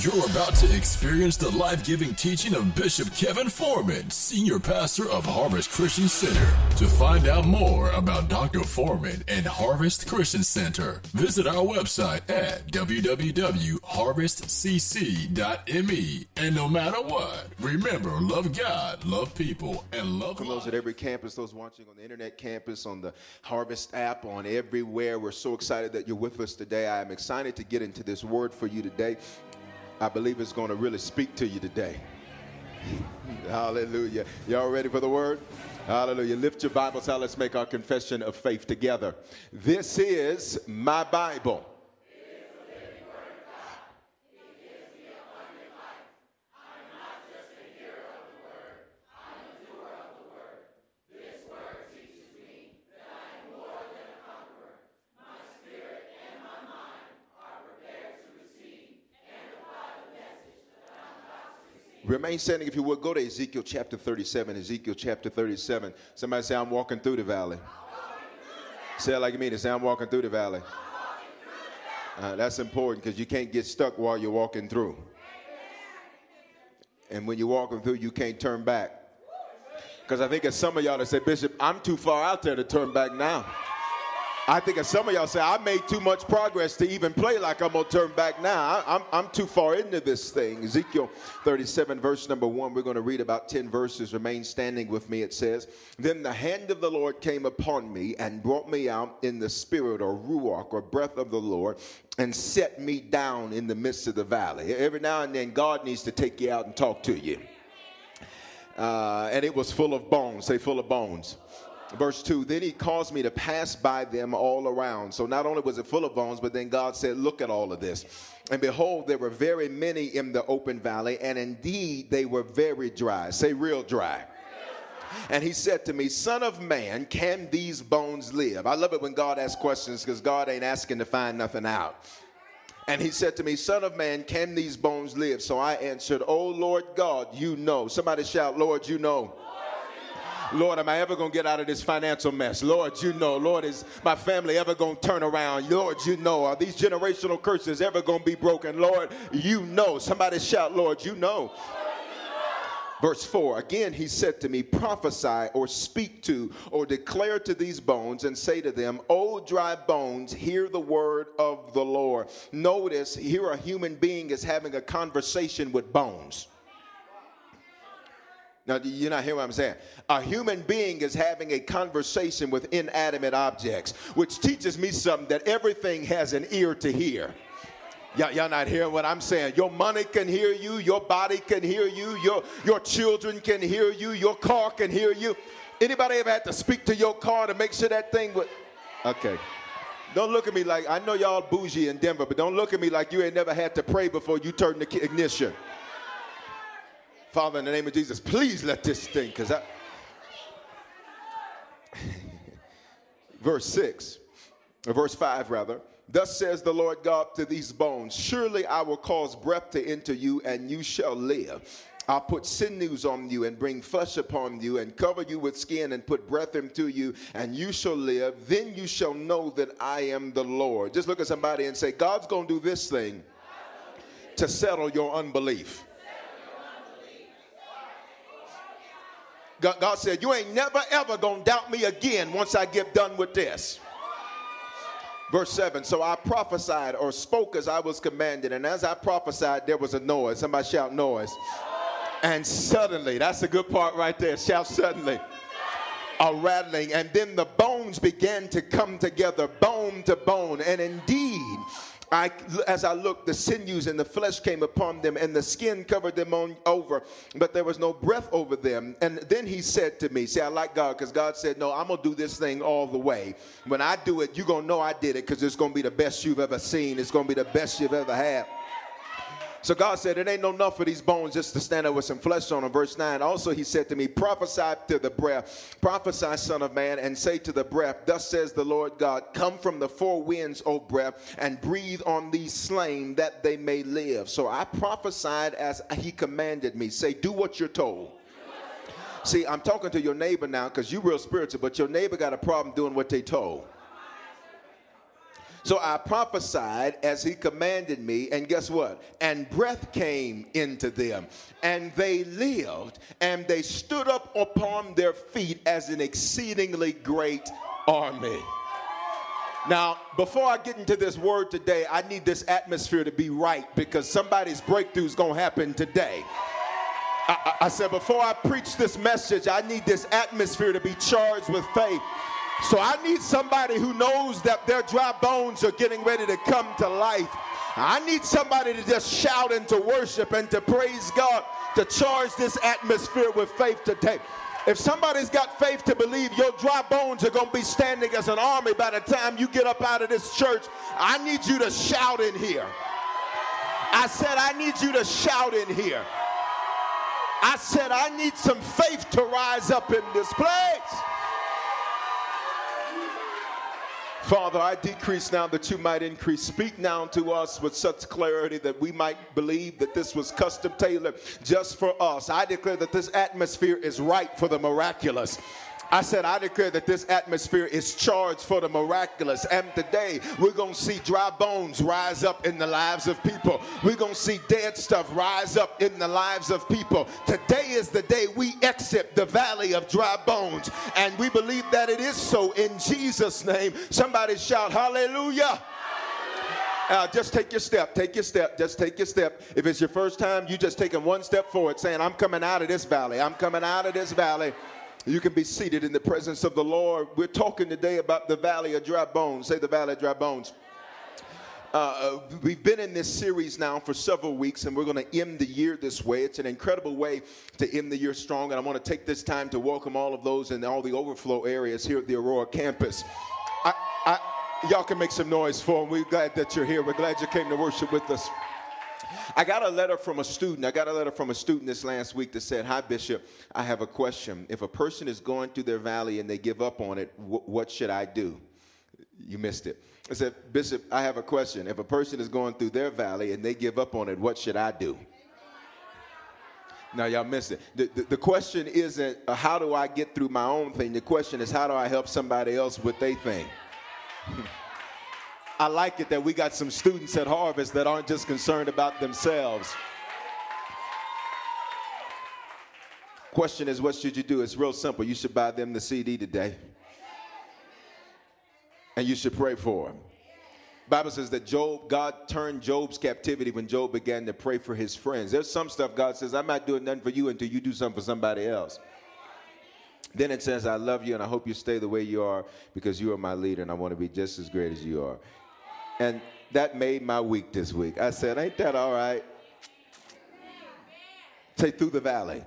You're about to experience the life giving teaching of Bishop Kevin Foreman, Senior Pastor of Harvest Christian Center. To find out more about Dr. Foreman and Harvest Christian Center, visit our website at www.harvestcc.me. And no matter what, remember love God, love people, and love those at every campus, those watching on the internet campus, on the Harvest app, on everywhere, we're so excited that you're with us today. I am excited to get into this word for you today. I believe it's going to really speak to you today. Hallelujah. Y'all ready for the word? Hallelujah. Lift your Bibles out. Let's make our confession of faith together. This is my Bible. Remain standing if you would. Go to Ezekiel chapter 37. Ezekiel chapter 37. Somebody say, I'm walking through the valley. Say it like you mean it. Say, I'm walking through the valley. Uh, that's important because you can't get stuck while you're walking through. And when you're walking through, you can't turn back. Because I think it's some of y'all that say, Bishop, I'm too far out there to turn back now. I think as some of y'all say, I made too much progress to even play like I'm going to turn back now. I, am I'm too far into this thing. Ezekiel 37, verse number one, we're going to read about 10 verses. Remain standing with me, it says. Then the hand of the Lord came upon me and brought me out in the spirit or ruach or breath of the Lord and set me down in the midst of the valley. Every now and then, God needs to take you out and talk to you. Uh, and it was full of bones. Say, full of bones verse 2 then he caused me to pass by them all around so not only was it full of bones but then god said look at all of this and behold there were very many in the open valley and indeed they were very dry say real dry and he said to me, Son of man, can these bones live? I love it when God asks questions because God ain't asking to find nothing out. And he said to me, Son of man, can these bones live? So I answered, Oh Lord God, you know. Somebody shout, Lord, you know. Lord, am I ever going to get out of this financial mess? Lord, you know. Lord, is my family ever going to turn around? Lord, you know. Are these generational curses ever going to be broken? Lord, you know. Somebody shout, Lord, you know. Verse 4 Again, he said to me, Prophesy or speak to or declare to these bones and say to them, O dry bones, hear the word of the Lord. Notice here a human being is having a conversation with bones. Now, you're not hearing what I'm saying. A human being is having a conversation with inanimate objects, which teaches me something that everything has an ear to hear. Y'all, y'all not hearing what I'm saying. Your money can hear you, your body can hear you, your, your children can hear you, your car can hear you. Anybody ever had to speak to your car to make sure that thing would. Okay. Don't look at me like I know y'all bougie in Denver, but don't look at me like you ain't never had to pray before you turn the ignition. Father, in the name of Jesus, please let this thing, because I. verse 6, or verse 5 rather. Thus says the Lord God to these bones Surely I will cause breath to enter you, and you shall live. I'll put sinews on you and bring flesh upon you and cover you with skin and put breath into you, and you shall live. Then you shall know that I am the Lord. Just look at somebody and say, God's going to do this thing to settle your unbelief. God, God said, You ain't never ever to doubt me again once I get done with this. Verse 7 So I prophesied or spoke as I was commanded, and as I prophesied, there was a noise. Somebody shout, noise. And suddenly, that's a good part right there. Shout suddenly. A rattling, and then the bones began to come together, bone to bone. And indeed, I, as I looked, the sinews and the flesh came upon them, and the skin covered them on over, but there was no breath over them. And then he said to me, See, I like God because God said, No, I'm going to do this thing all the way. When I do it, you're going to know I did it because it's going to be the best you've ever seen, it's going to be the best you've ever had. So God said, It ain't no enough for these bones just to stand up with some flesh on them. Verse 9. Also, he said to me, Prophesy to the breath, prophesy, son of man, and say to the breath, Thus says the Lord God, Come from the four winds, O breath, and breathe on these slain that they may live. So I prophesied as he commanded me. Say, Do what you're told. See, I'm talking to your neighbor now because you're real spiritual, but your neighbor got a problem doing what they told. So I prophesied as he commanded me, and guess what? And breath came into them, and they lived, and they stood up upon their feet as an exceedingly great army. Now, before I get into this word today, I need this atmosphere to be right because somebody's breakthrough is going to happen today. I, I, said, before I preach this message, I need this atmosphere to be charged with faith so I need somebody who knows that their dry bones are getting ready to come to life. I need somebody to just shout and to worship and to praise God, to charge this atmosphere with faith today. If somebody's got faith to believe your dry bones are going to be standing as an army by the time you get up out of this church, I need you to shout in here. I said, I need you to shout in here. I said, I need some faith to rise up in this place. Father, I decrease now that you might increase. Speak now to us with such clarity that we might believe that this was custom tailored just for us. I declare that this atmosphere is right for the miraculous. I said, I declare that this atmosphere is charged for the miraculous. And today, we're going to see dry bones rise up in the lives of people. We're going to see dead stuff rise up in the lives of people. Today is the day we exit the valley of dry bones. And we believe that it is so in Jesus' name. Somebody shout, Hallelujah. Uh, just take your step. Take your step. Just take your step. If it's your first time, you just taking one step forward, saying, I'm coming out of this valley. I'm coming out of this valley. You can be seated in the presence of the Lord. We're talking today about the valley of dry bones. Say the valley of dry bones. Uh, uh we've been in this series now for several weeks, and we're going to end the year this way. It's an incredible way to end the year strong, and I want to take this time to welcome all of those in all the overflow areas here at the Aurora campus. I, I, y'all can make some noise for them. We're glad that you're here. We're glad you came to worship with us. I got a letter from a student. I got a letter from a student this last week that said, Hi, Bishop, I have a question. If a person is going through their valley and they give up on it, what should I do? You missed it. I said, Bishop, I have a question. If a person is going through their valley and they give up on it, what should I do? Now, y'all missed it. The, the, the question isn't uh, how do I get through my own thing? The question is how do I help somebody else with their thing? I like it that we got some students at Harvest that aren't just concerned about themselves. Question is, what should you do? It's real simple. You should buy them the CD today. And you should pray for them. Bible says that Job, God turned Job's captivity when Job began to pray for his friends. There's some stuff God says, I'm not doing nothing for you until you do something for somebody else. Then it says, I love you and I hope you stay the way you are because you are my leader and I want to be just as great as you are. And that made my week this week. I said, Ain't that all right? Say, through the valley.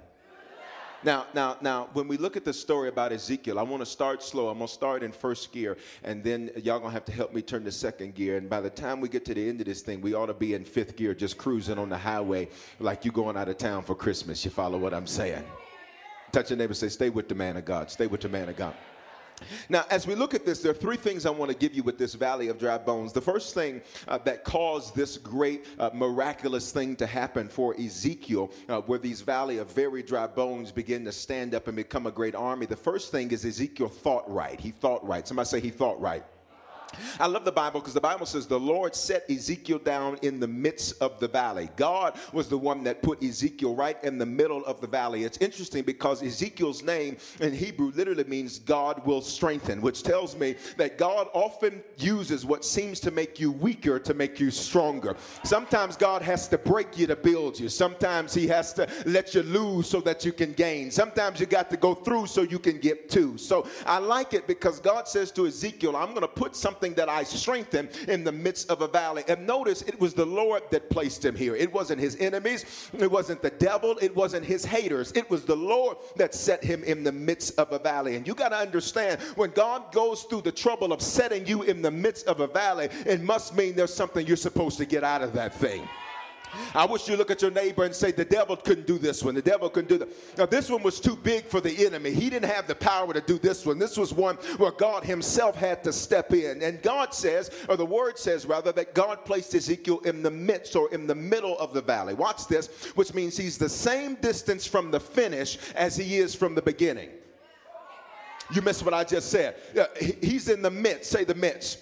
Now, now, now, when we look at the story about Ezekiel, I want to start slow. I'm going to start in first gear, and then y'all going to have to help me turn to second gear. And by the time we get to the end of this thing, we ought to be in fifth gear, just cruising on the highway like you going out of town for Christmas. You follow what I'm saying? Touch your neighbor, say, stay with the man of God. Stay with the man of God. Now, as we look at this, there are three things I want to give you with this valley of dry bones. The first thing uh, that caused this great uh, miraculous thing to happen for Ezekiel, uh, where these valley of very dry bones begin to stand up and become a great army, the first thing is Ezekiel thought right. He thought right. Somebody say he thought right. I love the Bible because the Bible says the Lord set Ezekiel down in the midst of the valley. God was the one that put Ezekiel right in the middle of the valley. It's interesting because Ezekiel's name in Hebrew literally means God will strengthen, which tells me that God often uses what seems to make you weaker to make you stronger. Sometimes God has to break you to build you. Sometimes he has to let you lose so that you can gain. Sometimes you got to go through so you can get to. So I like it because God says to Ezekiel, I'm going to put something something that I strengthen in the midst of a valley. And notice it was the Lord that placed him here. It wasn't his enemies, it wasn't the devil, it wasn't his haters. It was the Lord that set him in the midst of a valley. And you got to understand when God goes through the trouble of setting you in the midst of a valley, it must mean there's something you're supposed to get out of that thing. I wish you look at your neighbor and say, The devil couldn't do this one. The devil couldn't do that. Now, this one was too big for the enemy. He didn't have the power to do this one. This was one where God Himself had to step in. And God says, or the word says rather, that God placed Ezekiel in the midst or in the middle of the valley. Watch this, which means he's the same distance from the finish as he is from the beginning. You missed what I just said. He's in the midst. Say the midst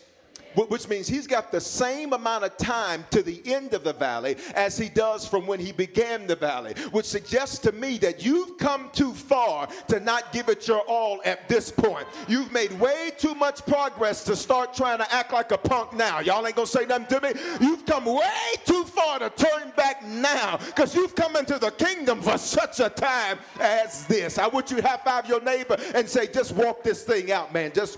which means he's got the same amount of time to the end of the valley as he does from when he began the valley, which suggests to me that you've come too far to not give it your all at this point. You've made way too much progress to start trying to act like a punk now. Y'all ain't gonna say nothing to me. You've come way too far to turn back now because you've come into the kingdom for such a time as this. I want you to high five your neighbor and say, just walk this thing out, man. Just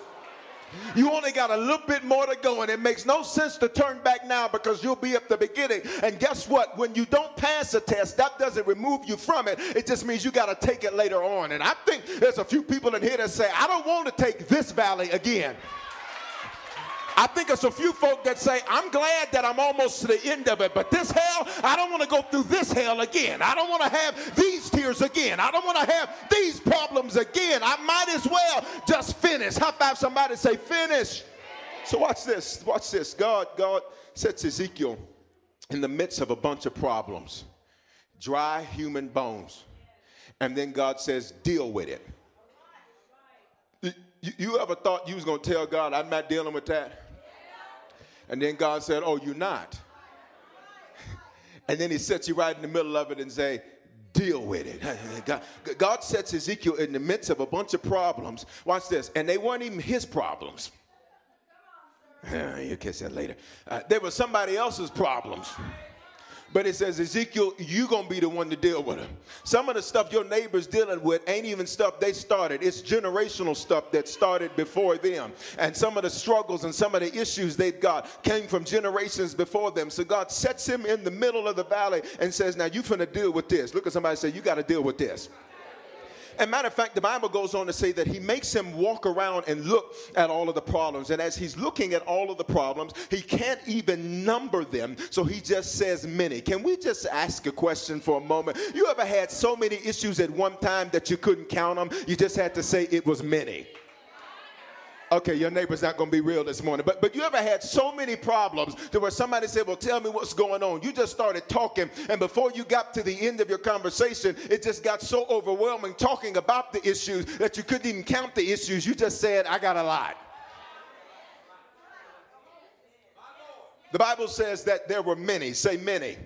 you only got a little bit more to go, and it makes no sense to turn back now because you'll be at the beginning. And guess what? When you don't pass a test, that doesn't remove you from it. It just means you got to take it later on. And I think there's a few people in here that say, I don't want to take this valley again. I think it's a few folk that say, I'm glad that I'm almost to the end of it, but this hell, I don't want to go through this hell again. I don't want to have these tears again. I don't want to have these problems again. I might as well just finish. High five somebody say, finish. So watch this. Watch this. God, God sets Ezekiel in the midst of a bunch of problems. Dry human bones. And then God says, deal with it. You, you ever thought you was going to tell God, I'm not dealing with that? And then God said, oh, you're not. And then he sets you right in the middle of it and say, deal with it. God, God sets Ezekiel in the midst of a bunch of problems. Watch this. And they weren't even his problems. You'll catch that later. Uh, they were somebody else's problems. But it says, Ezekiel, you're going to be the one to deal with them. Some of the stuff your neighbor's dealing with ain't even stuff they started. It's generational stuff that started before them. And some of the struggles and some of the issues they've got came from generations before them. So God sets him in the middle of the valley and says, Now you finna deal with this. Look at somebody say, You got to deal with this. And matter of fact, the Bible goes on to say that he makes him walk around and look at all of the problems. And as he's looking at all of the problems, he can't even number them. So he just says many. Can we just ask a question for a moment? You ever had so many issues at one time that you couldn't count them? You just had to say it was many. Okay, your neighbor's not going to be real this morning. But but you ever had so many problems to where somebody said, "Well, tell me what's going on." You just started talking, and before you got to the end of your conversation, it just got so overwhelming talking about the issues that you couldn't even count the issues. You just said, "I got a lot." The Bible says that there were many. Say many.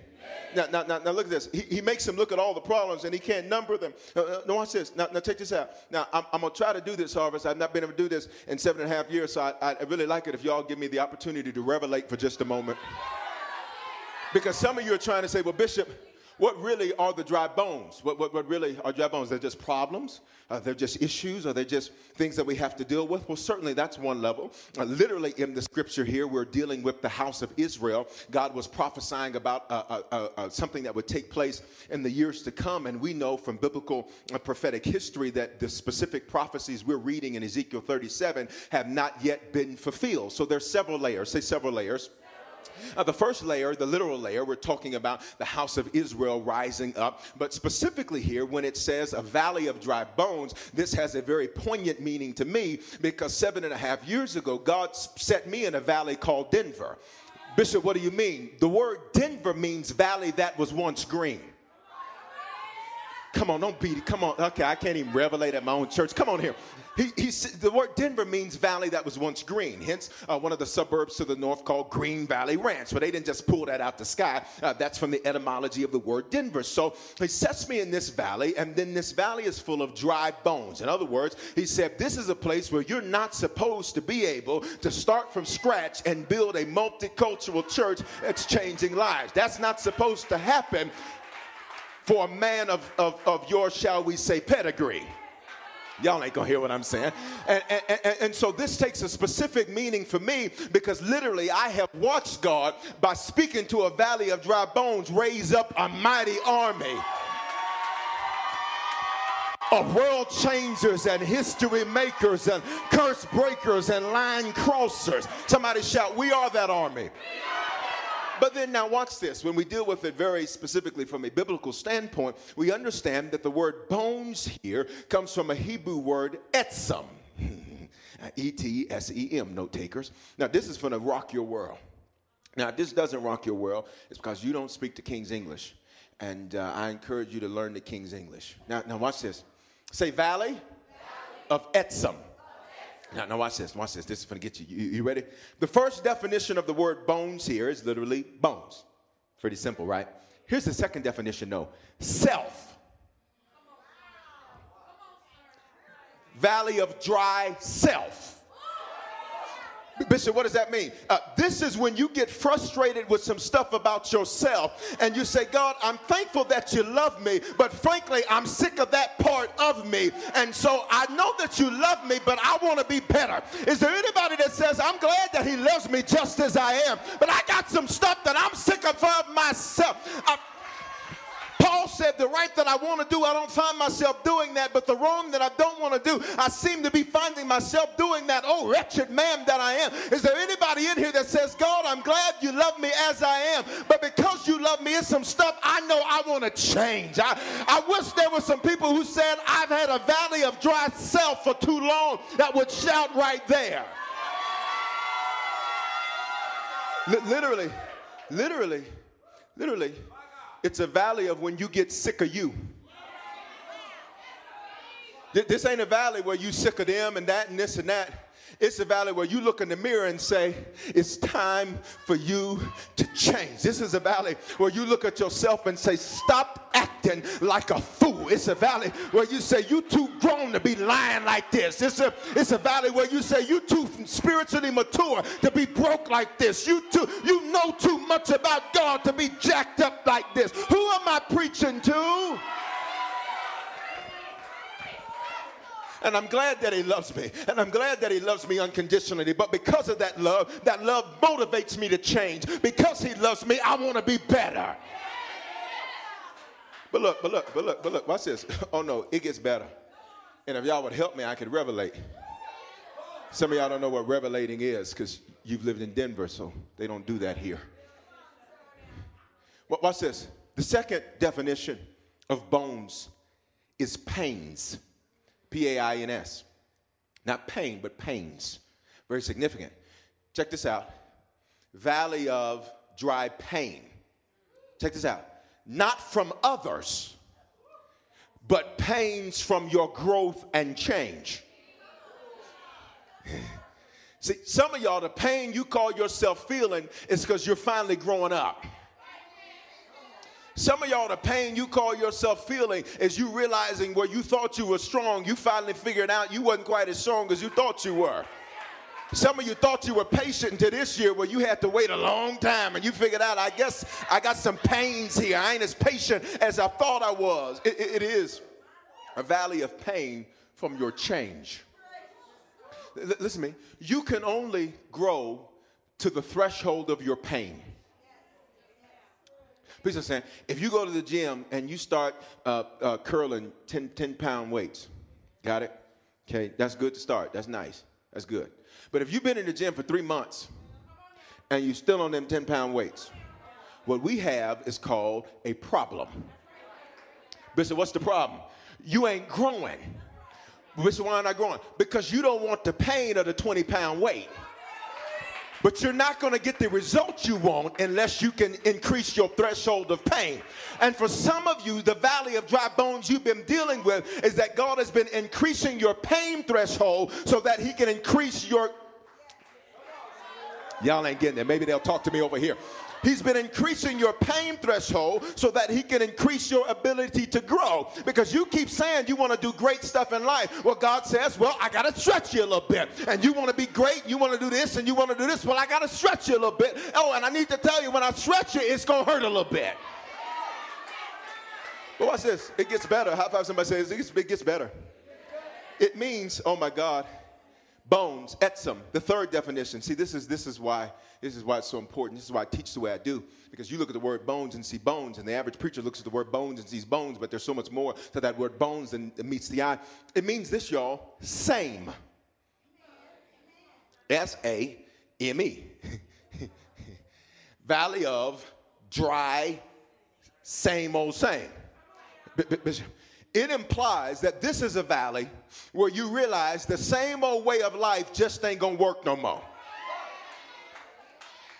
Now, now, now, now, look at this. He, he makes him look at all the problems and he can't number them. Uh, now, watch this. Now, now, take this out. Now, I'm, I'm going to try to do this, Harvest. I've not been able to do this in seven and a half years, so I, I really like it if y'all give me the opportunity to revelate for just a moment. Because some of you are trying to say, well, Bishop, what really are the dry bones? What, what, what really are dry bones? They're just problems? Uh, they're just issues? Are they just things that we have to deal with? Well, certainly that's one level. Uh, literally in the scripture here, we're dealing with the house of Israel. God was prophesying about uh, uh, uh, uh something that would take place in the years to come. And we know from biblical prophetic history that the specific prophecies we're reading in Ezekiel 37 have not yet been fulfilled. So there's several layers. Say several layers Uh, the first layer, the literal layer, we're talking about the house of Israel rising up. But specifically here, when it says a valley of dry bones, this has a very poignant meaning to me because seven and a half years ago, God set me in a valley called Denver. Bishop, what do you mean? The word Denver means valley that was once green. Come on, don't beat it. Come on. Okay, I can't even revelate at my own church. Come on here. He, he, the word Denver means valley that was once green. Hence, uh, one of the suburbs to the north called Green Valley Ranch. But they didn't just pull that out the sky. Uh, that's from the etymology of the word Denver. So he sets me in this valley, and then this valley is full of dry bones. In other words, he said, This is a place where you're not supposed to be able to start from scratch and build a multicultural church exchanging lives. That's not supposed to happen for a man of, of, of your, shall we say, pedigree. Y'all ain't gonna hear what I'm saying. And, and, and, and, so this takes a specific meaning for me because literally I have watched God by speaking to a valley of dry bones raise up a mighty army of world changers and history makers and curse breakers and line crossers. Somebody shout, We are that army. But then now watch this. When we deal with it very specifically from a biblical standpoint, we understand that the word bones here comes from a Hebrew word etsem. E T S E M, note takers. Now, this is going to rock your world. Now, if this doesn't rock your world, it's because you don't speak the King's English. And uh, I encourage you to learn the King's English. Now, now watch this. Say, Valley, Valley. of Etsem. Now, now watch this. Watch this. This is going to get you. you. You ready? The first definition of the word bones here is literally bones. Pretty simple, right? Here's the second definition, though self. Valley of dry self. Bishop, what does that mean? Uh, this is when you get frustrated with some stuff about yourself and you say, God, I'm thankful that you love me, but frankly, I'm sick of that part of me. And so I know that you love me, but I want to be better. Is there anybody that says, I'm glad that he loves me just as I am, but I got some stuff that I'm sick of myself? I, Paul said, The right that I want to do, I don't find myself doing that, but the wrong that I don't want to do, I seem to be finding myself doing that. Oh, wretched man that I am. Is there anybody in here that says, God, I'm glad you love me as I am, but because you love me, it's some stuff I know I want to change? I, I wish there were some people who said, I've had a valley of dry self for too long that would shout right there. L- literally, literally, literally it's a valley of when you get sick of you. This ain't a valley where you sick of them and that and this and that. It's a valley where you look in the mirror and say, It's time for you to change. This is a valley where you look at yourself and say, Stop acting like a fool. It's a valley where you say, You too grown to be lying like this. It's a, it's a valley where you say, You too spiritually mature to be broke like this. You too, you know too much about God to be jacked up like this. Who am I preaching to? And I'm glad that He loves me. And I'm glad that He loves me unconditionally. But because of that love, that love motivates me to change. Because He loves me, I want to be better. But look, but look, but look, but look, watch this. Oh no, it gets better. And if y'all would help me, I could revelate. Some of y'all don't know what revelating is because you've lived in Denver, so they don't do that here. Watch this. The second definition of bones is pains. P A I N S. Not pain, but pains. Very significant. Check this out Valley of dry pain. Check this out. Not from others, but pains from your growth and change. See, some of y'all, the pain you call yourself feeling is because you're finally growing up. Some of y'all, the pain you call yourself feeling is you realizing where you thought you were strong, you finally figured out you wasn't quite as strong as you thought you were. Some of you thought you were patient until this year where you had to wait a long time and you figured out, I guess I got some pains here. I ain't as patient as I thought I was. it, it, it is a valley of pain from your change. L- listen to me. You can only grow to the threshold of your pain. Please understand, if you go to the gym and you start uh, uh, curling 10, 10 pound weights, got it? Okay, that's good to start. That's nice. That's good. But if you've been in the gym for three months and you're still on them 10 pound weights. What we have is called a problem. Bishop, what's the problem? You ain't growing. Bishop, why aren't I growing? Because you don't want the pain of the 20 pound weight. But you're not going to get the results you want unless you can increase your threshold of pain. And for some of you, the valley of dry bones you've been dealing with is that God has been increasing your pain threshold so that He can increase your. Y'all ain't getting it. Maybe they'll talk to me over here. He's been increasing your pain threshold so that he can increase your ability to grow. Because you keep saying you want to do great stuff in life. Well, God says, Well, I got to stretch you a little bit. And you want to be great, you want to do this, and you want to do this. Well, I got to stretch you a little bit. Oh, and I need to tell you, when I stretch you, it's going to hurt a little bit. But watch this. It gets better. High five somebody says, It gets better. It means, oh my God, bones, etsem. The third definition. See, this is this is why this is why it's so important. This is why I teach the way I do. Because you look at the word bones and see bones, and the average preacher looks at the word bones and sees bones, but there's so much more to that word bones than meets the eye. It means this, y'all, same. S A M E. Valley of dry, same old same. It implies that this is a valley where you realize the same old way of life just ain't gonna work no more.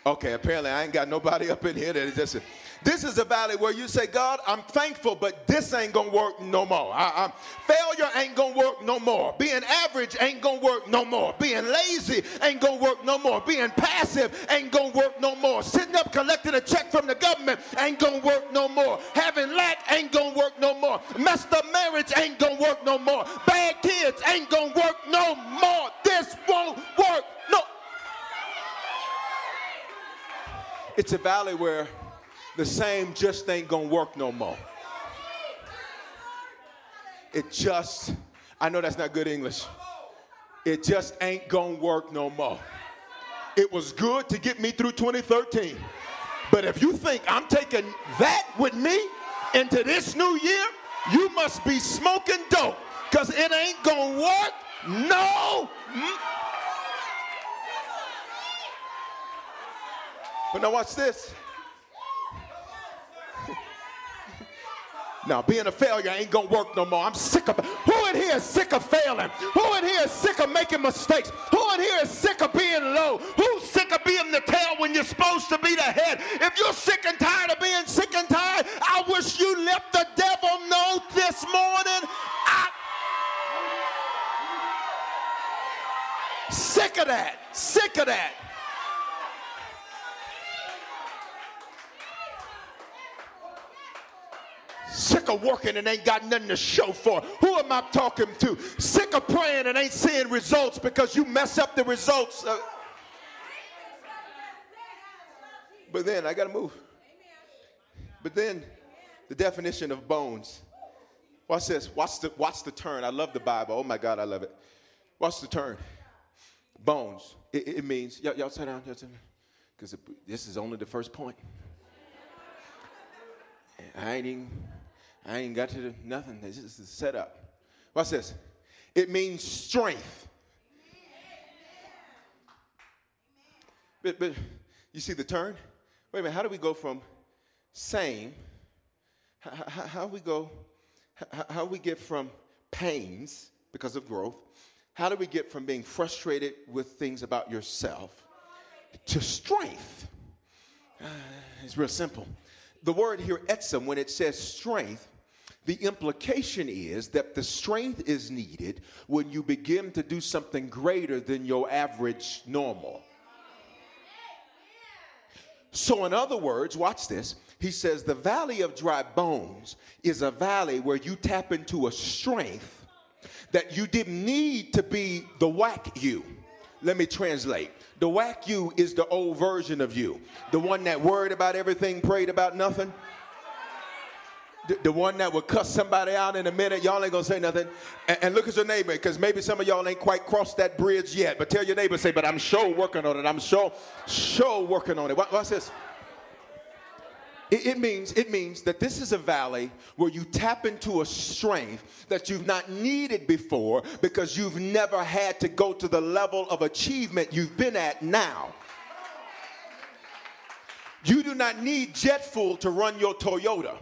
Okay, apparently I ain't got nobody up in here that is just. This is a valley where you say, God, I'm thankful, but this ain't gonna work no more. I, failure ain't gonna work no more. Being average ain't gonna work no more. Being lazy ain't gonna work no more. Being passive ain't gonna work no more. Sitting up collecting a check from the government ain't gonna work no more. Having lack ain't gonna work no more. Messed up marriage ain't gonna work no more. Bad kids ain't gonna work no more. This won't work no. It's a valley where the same just ain't gonna work no more. It just, I know that's not good English. It just ain't gonna work no more. It was good to get me through 2013. But if you think I'm taking that with me into this new year, you must be smoking dope because it ain't gonna work no. But now watch this. Now, being a failure ain't gonna work no more. I'm sick of it. Who in here is sick of failing? Who in here is sick of making mistakes? Who in here is sick of being low? Who's sick of being the tail when you're supposed to be the head? If you're sick and tired of being sick and tired, I wish you let the devil know this morning. I... Sick of that. Sick of that. Sick of working and ain't got nothing to show for. Who am I talking to? Sick of praying and ain't seeing results because you mess up the results. Uh, but then I got to move. But then the definition of bones. Watch this. Watch the, watch the turn. I love the Bible. Oh my God, I love it. Watch the turn. Bones. It, it means, y'all, y'all sit down. Because this is only the first point. I ain't even I ain't got to do nothing. This is a setup. What's this? It means strength. But, but you see the turn? Wait a minute, how do we go from same? How, how, how we go? How, how we get from pains because of growth? How do we get from being frustrated with things about yourself to strength? Uh, it's real simple. The word here, etsem, when it says strength, the implication is that the strength is needed when you begin to do something greater than your average normal. So, in other words, watch this. He says the valley of dry bones is a valley where you tap into a strength that you didn't need to be the whack you. Let me translate. The whack you is the old version of you, the one that worried about everything, prayed about nothing the, one that would cuss somebody out in a minute, y'all ain't gonna say nothing. And, and look at your neighbor, because maybe some of y'all ain't quite crossed that bridge yet. But tell your neighbor, say, but I'm sure working on it. I'm sure, sure working on it. What, what's this? It, it means it means that this is a valley where you tap into a strength that you've not needed before because you've never had to go to the level of achievement you've been at now. You do not need jet fuel to run your Toyota.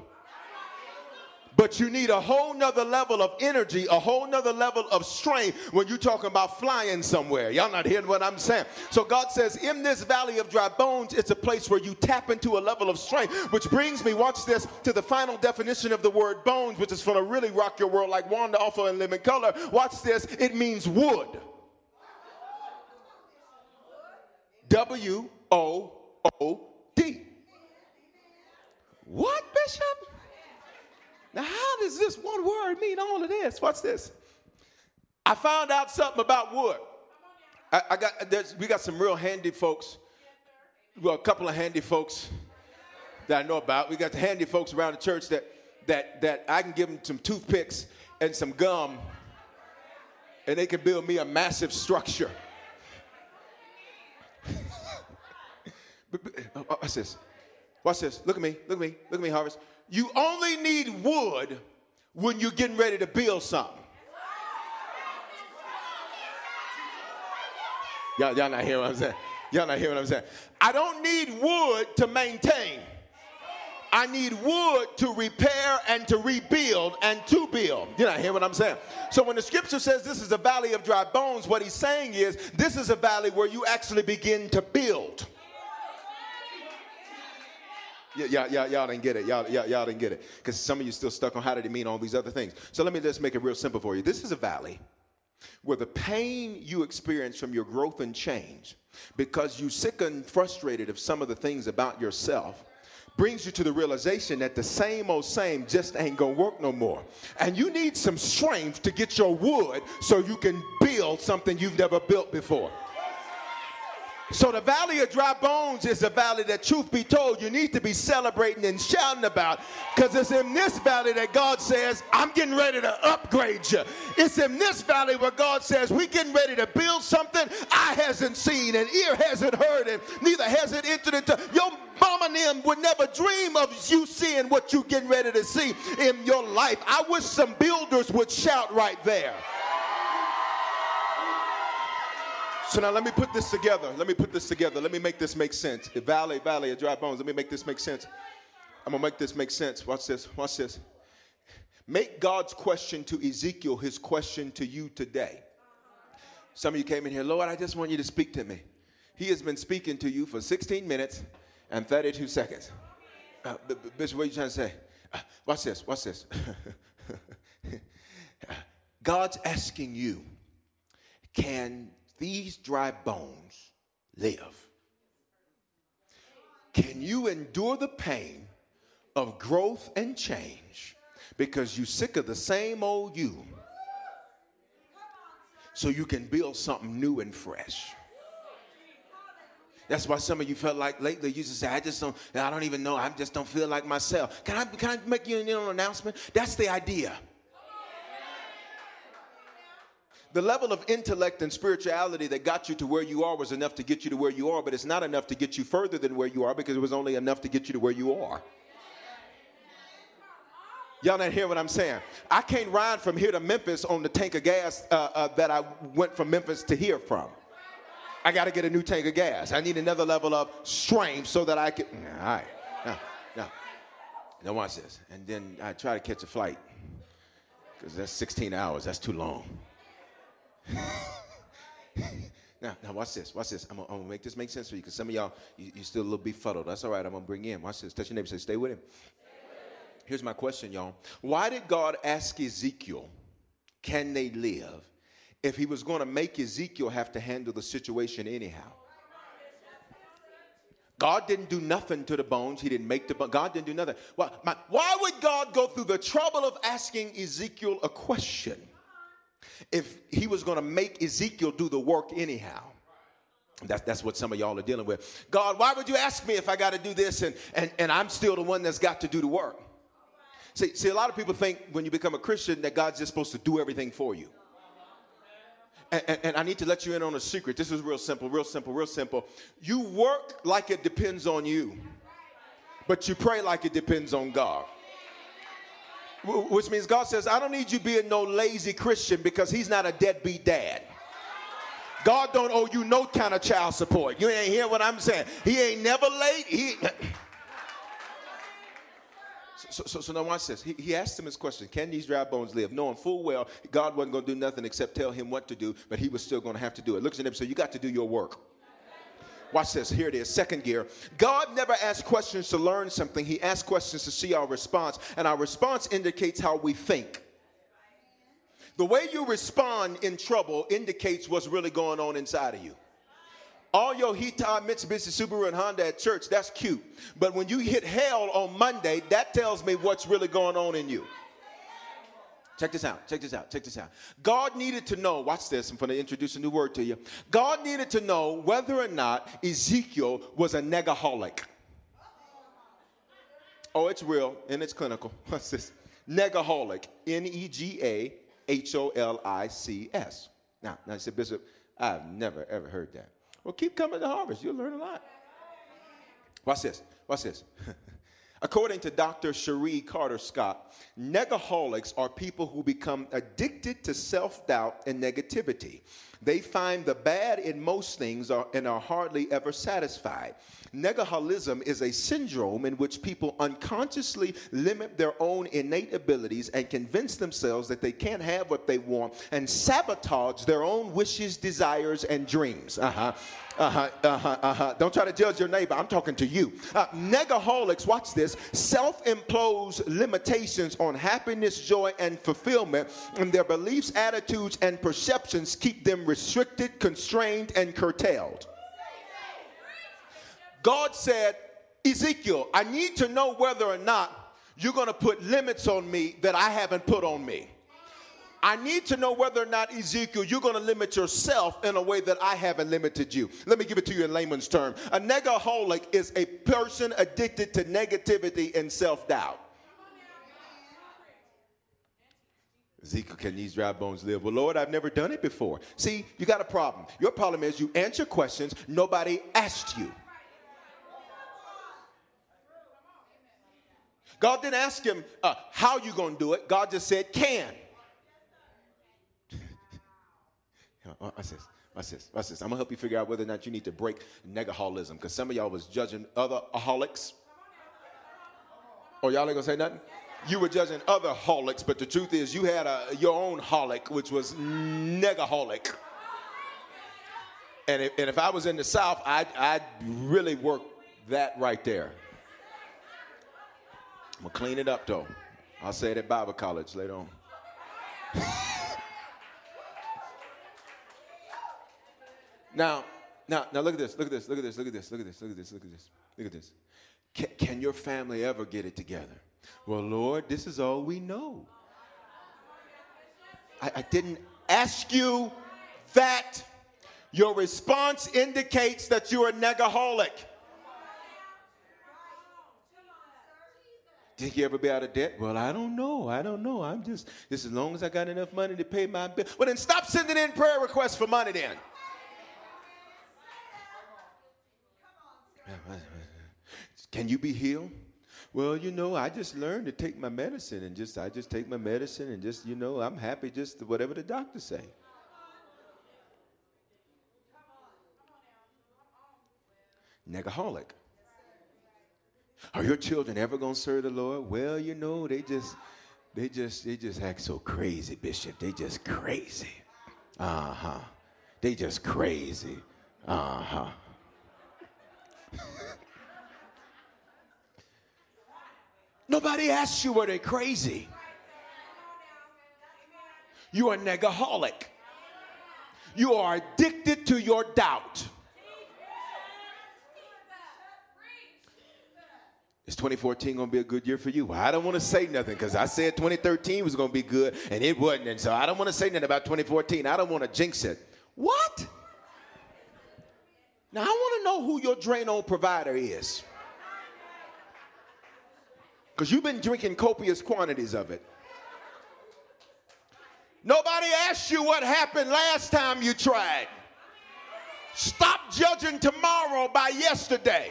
But you need a whole nother level of energy, a whole nother level of strength when you're talking about flying somewhere. Y'all not hearing what I'm saying? So God says, in this valley of dry bones, it's a place where you tap into a level of strength, which brings me, watch this, to the final definition of the word bones, which is going to really rock your world like Wanda Awful in Living Color. Watch this, it means wood. W O O D. What, Bishop? Now, how does this one word mean all of this? What's this? I found out something about wood. I, I got we got some real handy folks. Well, a couple of handy folks that I know about. We got the handy folks around the church that that that I can give them some toothpicks and some gum, and they can build me a massive structure. Uh, uh, What's this? Watch this. Look at me. Look at me. Look at me, Harvest. You only need wood when you're getting ready to build something. Y'all, y'all not hearing what I'm saying? Y'all not hearing what I'm saying? I don't need wood to maintain. I need wood to repair and to rebuild and to build. You not hear what I'm saying? So when the scripture says this is a valley of dry bones, what he's saying is this is a valley where you actually begin to build. Yeah, yeah, yeah, y'all didn't get it. Y'all, y'all, y'all didn't get it. Because some of you still stuck on how did it mean all these other things. So let me just make it real simple for you. This is a valley where the pain you experience from your growth and change, because you sick and frustrated of some of the things about yourself, brings you to the realization that the same old same just ain't gonna work no more. And you need some strength to get your wood so you can build something you've never built before. So the valley of dry bones is a valley that, truth be told, you need to be celebrating and shouting about because it's in this valley that God says, I'm getting ready to upgrade you. It's in this valley where God says, we're getting ready to build something eye hasn't seen and ear hasn't heard and neither has it entered into your mama and them would never dream of you seeing what you're getting ready to see in your life. I wish some builders would shout right there. So now let me put this together. Let me put this together. Let me make this make sense. The valley, valley of dry bones. Let me make this make sense. I'm gonna make this make sense. Watch this. Watch this. Make God's question to Ezekiel his question to you today. Some of you came in here, Lord, I just want you to speak to me. He has been speaking to you for 16 minutes and 32 seconds. Uh, Bishop, what are you trying to say? Uh, watch this. Watch this. God's asking you, can these dry bones live? Can you endure the pain of growth and change because you're sick of the same old you so you can build something new and fresh? That's why some of you felt like lately you just say, I just don't, I don't even know, I just don't feel like myself. Can I, can I make you an announcement? That's the idea. The level of intellect and spirituality that got you to where you are was enough to get you to where you are, but it's not enough to get you further than where you are because it was only enough to get you to where you are. Y'all not hear what I'm saying? I can't ride from here to Memphis on the tank of gas uh, uh, that I went from Memphis to here from. I got to get a new tank of gas. I need another level of strength so that I can. All right. Now, now, now watch this. And then I try to catch a flight because that's 16 hours. That's too long. now, now watch this. Watch this. I'm gonna, I'm gonna, make this make sense for you because some of y'all you, you still a little befuddled. That's all right. I'm gonna bring in. Watch this. Touch your neighbor. Say, stay with him. Here's my question, y'all. Why did God ask Ezekiel, "Can they live?" If He was going to make Ezekiel have to handle the situation anyhow. God didn't do nothing to the bones. He didn't make the bones. God didn't do nothing. Why, my, why would God go through the trouble of asking Ezekiel a question? If he was going to make Ezekiel do the work anyhow. That's, that's what some of y'all are dealing with. God, why would you ask me if I got to do this and, and, and I'm still the one that's got to do the work? See, see, a lot of people think when you become a Christian that God's just supposed to do everything for you. And, and, and, I need to let you in on a secret. This is real simple, real simple, real simple. You work like it depends on you, but you pray like it depends on God. Which means God says, I don't need you being no lazy Christian because he's not a deadbeat dad. God don't owe you no kind of child support. You ain't hear what I'm saying. He ain't never late. He. So, so, so now watch this. He, he asked him his question Can these dry bones live? Knowing full well God wasn't going to do nothing except tell him what to do, but he was still going to have to do it. Looks at him says, You got to do your work. Watch this. Here it is. Second gear. God never asks questions to learn something, He asks questions to see our response, and our response indicates how we think. The way you respond in trouble indicates what's really going on inside of you. All your Hitachi, Mitsubishi, Subaru, and Honda at church, that's cute. But when you hit hell on Monday, that tells me what's really going on in you. Check this out. Check this out. Check this out. God needed to know, watch this, I'm going to introduce a new word to you. God needed to know whether or not Ezekiel was a negaholic. Oh, it's real and it's clinical. What's this? Negaholic. N E G A H O L I C S. Now, now, I said, Bishop, I've never ever heard that. Well, keep coming to Harvest. You'll learn a lot. Watch this. Watch this. According to Dr. Cherie Carter Scott, negaholics are people who become addicted to self doubt and negativity. They find the bad in most things are, and are hardly ever satisfied. Negaholism is a syndrome in which people unconsciously limit their own innate abilities and convince themselves that they can't have what they want and sabotage their own wishes, desires, and dreams. Uh huh. Uh huh. Uh huh. Uh huh. Don't try to judge your neighbor. I'm talking to you. Uh, negaholics, watch this, self impose limitations on happiness, joy, and fulfillment, and their beliefs, attitudes, and perceptions keep them restricted, constrained, and curtailed. God said, Ezekiel, I need to know whether or not you're going to put limits on me that I haven't put on me. I need to know whether or not, Ezekiel, you're going to limit yourself in a way that I haven't limited you. Let me give it to you in layman's term. A negaholic is a person addicted to negativity and self doubt. Ezekiel, can these dry bones live? Well, Lord, I've never done it before. See, you got a problem. Your problem is you answer questions nobody asked you. God didn't ask him uh, how you going to do it. God just said can. Watch this. Watch this. Watch this. I'm gonna help you figure out whether or not you need to break negaholism because some of y'all was judging other aholics. Oh, y'all ain't gonna say nothing. You were judging other holics, but the truth is, you had a, your own holic, which was negaholic. And if, and if I was in the South, I'd, I'd really work that right there. I'm gonna clean it up though. I'll say it at Bible college later on. now, now, now look at this, look at this, look at this, look at this, look at this, look at this, look at this, look at this. Can, can your family ever get it together? Well, Lord, this is all we know. I, I didn't ask you that. Your response indicates that you're a negaholic. Did you ever be out of debt? Well, I don't know. I don't know. I'm just, just as long as I got enough money to pay my bill. Well, then stop sending in prayer requests for money then. Can you be healed? Well, you know, I just learned to take my medicine and just, I just take my medicine and just, you know, I'm happy just whatever the doctor say. Negaholic. Are your children ever gonna serve the Lord? Well, you know, they just they just they just act so crazy, Bishop. They just crazy. Uh-huh. They just crazy. Uh-huh. Nobody asks you were they crazy. You are negaholic. You are addicted to your doubt. Is 2014 going to be a good year for you? Well, I don't want to say nothing because I said 2013 was going to be good and it wasn't. And so I don't want to say nothing about 2014. I don't want to jinx it. What? Now I want to know who your Drano provider is. Because you've been drinking copious quantities of it. Nobody asked you what happened last time you tried. Stop judging tomorrow by yesterday.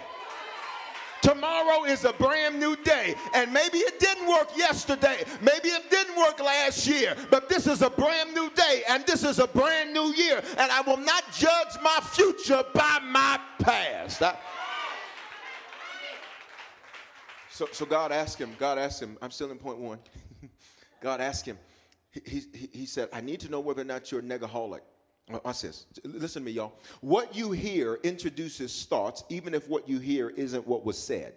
Tomorrow is a brand new day. And maybe it didn't work yesterday. Maybe it didn't work last year. But this is a brand new day and this is a brand new year. And I will not judge my future by my past. I, so, so God asked him, God asked him, I'm still in point one. God asked him, he, he, he said, I need to know whether or not you're a negaholic. Uh, watch this. Listen to me, y'all. What you hear introduces thoughts, even if what you hear isn't what was said.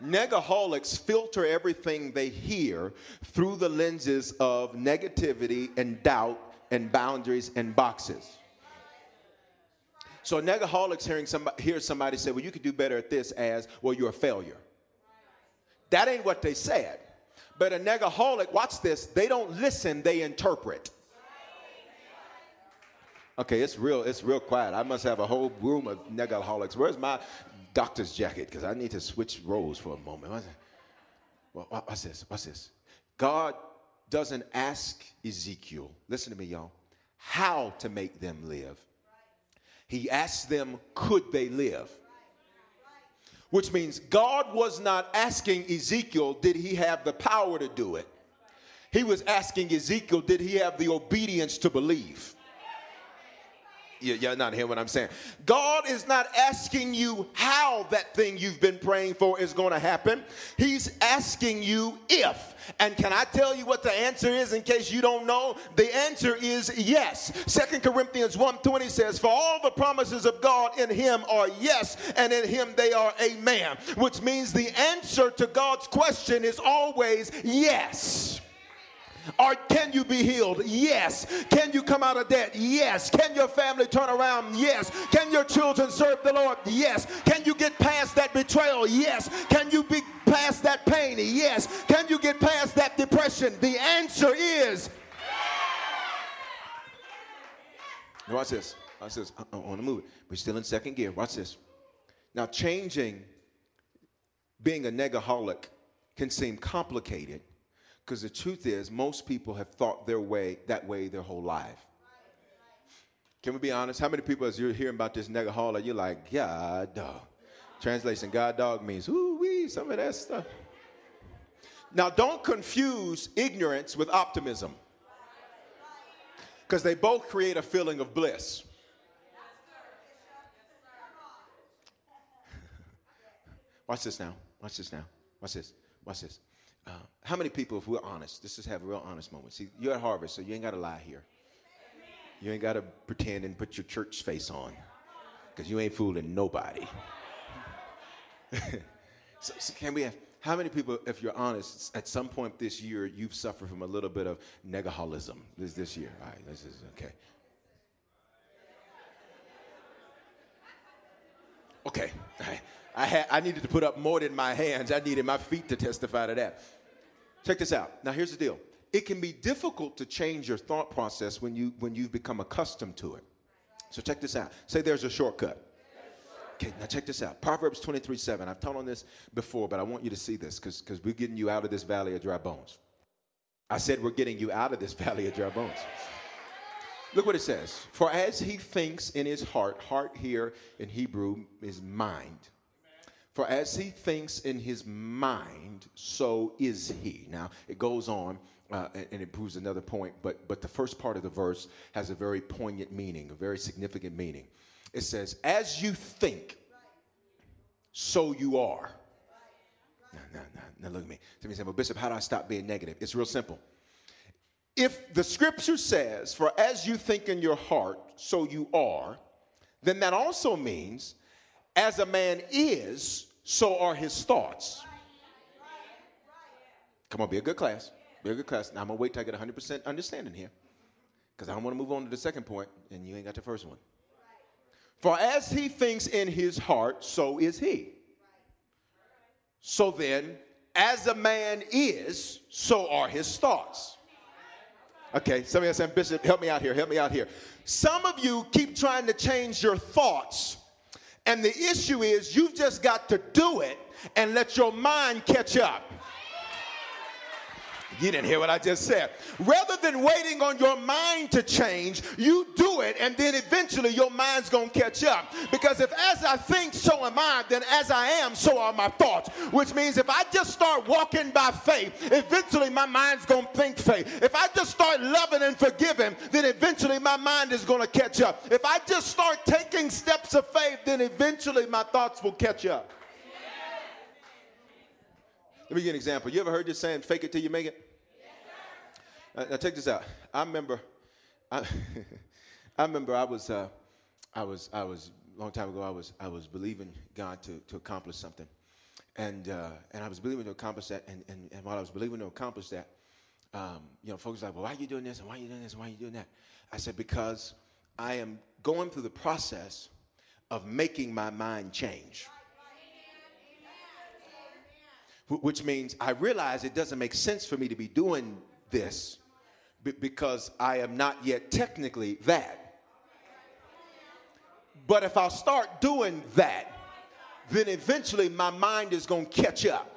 Negaholics filter everything they hear through the lenses of negativity and doubt and boundaries and boxes. So negaholics hearing somebody hear somebody say, "Well, you could do better at this," as, "Well, you're a failure." That ain't what they said. But a negaholic, watch this. They don't listen; they interpret. Okay, it's real. It's real quiet. I must have a whole room of negaholics. Where's my doctor's jacket? Because I need to switch roles for a moment. What's this? What's this? God doesn't ask Ezekiel. Listen to me, y'all. How to make them live. He asked them, could they live? Which means God was not asking Ezekiel, did he have the power to do it? He was asking Ezekiel, did he have the obedience to believe? You're not hearing what I'm saying. God is not asking you how that thing you've been praying for is going to happen. He's asking you if. And can I tell you what the answer is in case you don't know? The answer is yes. Second Corinthians 1:20 says, "For all the promises of God in him are yes, and in him they are amen." Which means the answer to God's question is always yes. Or can you be healed? Yes. Can you come out of debt? Yes. Can your family turn around? Yes. Can your children serve the Lord? Yes. Can you get past that betrayal? Yes. Can you be past that pain? Yes. Can you get past that depression? The answer is Watch this. Watch this. Uh-uh, I, I want to move it. We're still in second gear. Watch this. Now, changing being a negaholic can seem complicated because the truth is, most people have thought their way that way their whole life. Can we be honest? How many people, as you're hearing about this negaholic, you're like, God dog. Translation, God dog means, ooh wee, some of that stuff. Now, don't confuse ignorance with optimism because they both create a feeling of bliss. Watch this now. Watch this now. Watch this. Watch this. Uh, how many people, if we're honest, let's just have a real honest moment. See, you're at Harvest, so you ain't got to lie here. You ain't got to pretend and put your church face on because you ain't fooling nobody. so, so, can we have, how many people, if you're honest, at some point this year, you've suffered from a little bit of negaholism this, this year? All right, this is okay. Okay, I, had, I needed to put up more than my hands. I needed my feet to testify to that. Check this out. Now, here's the deal. It can be difficult to change your thought process when, you, when you've become accustomed to it. So check this out. Say there's a shortcut. Okay, now check this out. Proverbs 23 7. I've taught on this before, but I want you to see this because we're getting you out of this valley of dry bones. I said we're getting you out of this valley of dry bones. Look what it says. For as he thinks in his heart, heart here in Hebrew is mind. For as he thinks in his mind, so is he. Now, it goes on uh, and, it proves another point, but, but the first part of the verse has a very poignant meaning, a very significant meaning. It says, As you think, so you are. Now, now, now, now look at me. Somebody say, Well, Bishop, how do I stop being negative? It's real simple. If the scripture says, For as you think in your heart, so you are, then that also means, as a man is, so are his thoughts. Come on, be a good class. Be a good class. Now I'm gonna wait till I get 100% understanding here, because I don't want to move on to the second point, and you ain't got the first one. For as he thinks in his heart, so is he. So then, as a man is, so are his thoughts. Okay, some of you Bishop, help me out here, help me out here. Some of you keep trying to change your thoughts, and the issue is you've just got to do it and let your mind catch up. You didn't hear what I just said. Rather than waiting on your mind to change, you do it, and then eventually your mind's gonna catch up. Because if as I think, so am I, then as I am, so are my thoughts. Which means if I just start walking by faith, eventually my mind's gonna think faith. If I just start loving and forgiving, then eventually my mind is gonna catch up. If I just start taking steps of faith, then eventually my thoughts will catch up. Let me give you an example. You ever heard this saying, fake it till you make it? Yes, now, take this out. I remember, I, I remember I was, uh, I was, I was, a long time ago, I was, I was believing God to, to accomplish something. And, uh, and I was believing to accomplish that. And, and, and while I was believing to accomplish that, um, you know, folks were like, well, why are you doing this? And why are you doing this? And why are you doing that? I said, because I am going through the process of making my mind change which means I realize it doesn't make sense for me to be doing this because I am not yet technically that. But if I start doing that, then eventually my mind is going to catch up.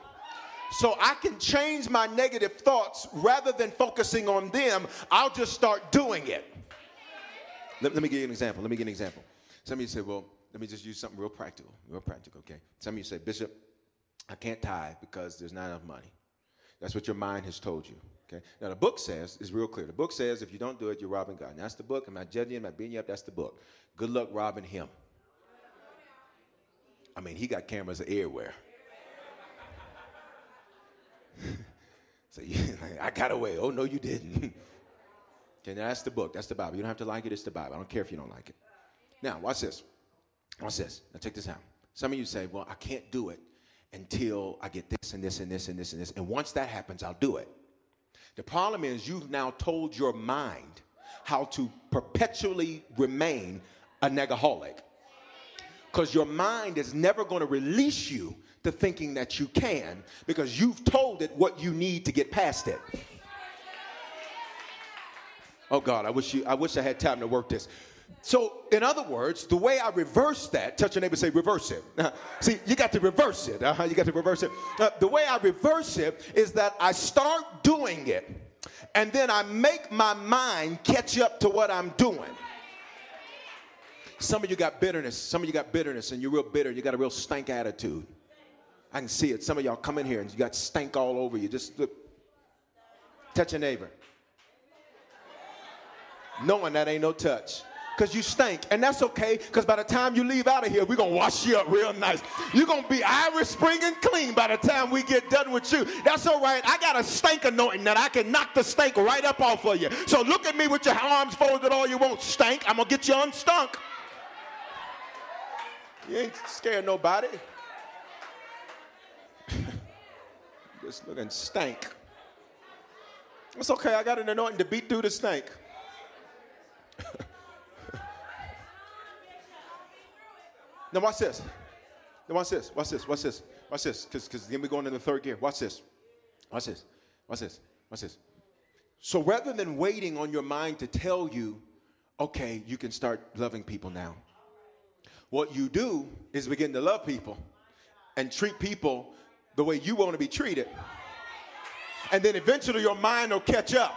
So I can change my negative thoughts rather than focusing on them, I'll just start doing it. Let, let me give you an example. Let me give you an example. Some of you say, well, let me just use something real practical, real practical, okay? Some of you say, Bishop, I can't tithe because there's not enough money. That's what your mind has told you. Okay. Now the book says is real clear. The book says if you don't do it, you're robbing God. And that's the book. I'm not judging you. I'm not beating you up. That's the book. Good luck robbing him. I mean, he got cameras everywhere. so you, I got away. Oh no, you didn't. okay, that's the book. That's the Bible. You don't have to like it. It's the Bible. I don't care if you don't like it. Now watch this. Watch this. Now check this out. Some of you say, "Well, I can't do it." Until I get this and this and this and this and this. And once that happens, I'll do it. The problem is you've now told your mind how to perpetually remain a negaholic. Because your mind is never going to release you to thinking that you can because you've told it what you need to get past it. Oh God, I wish you I wish I had time to work this. So, in other words, the way I reverse that, touch your neighbor, say reverse it. Uh, see, you got to reverse it. Uh-huh, you got to reverse it. Uh, the way I reverse it is that I start doing it, and then I make my mind catch up to what I'm doing. Some of you got bitterness. Some of you got bitterness, and you're real bitter. You got a real stank attitude. I can see it. Some of y'all come in here and you got stank all over you. Just look, touch your neighbor. Knowing that ain't no touch because you stink. And that's okay because by the time you leave out of here, we're going to wash you up real nice. You're going to be Irish spring and clean by the time we get done with you. That's all right. I got a stank anointing that I can knock the stank right up off of you. So look at me with your arms folded all you want, stank. I'm going to get you unstunk. You ain't scared nobody. Just looking stank. It's okay. I got an anointing to beat through the stank. Now watch this. Now watch this. Watch this. Watch this. Watch this. Because because then we're going in the third gear. Watch this. Watch this. Watch this. Watch this. So rather than waiting on your mind to tell you, okay, you can start loving people now. What you do is begin to love people and treat people the way you want to be treated. And then eventually your mind will catch up.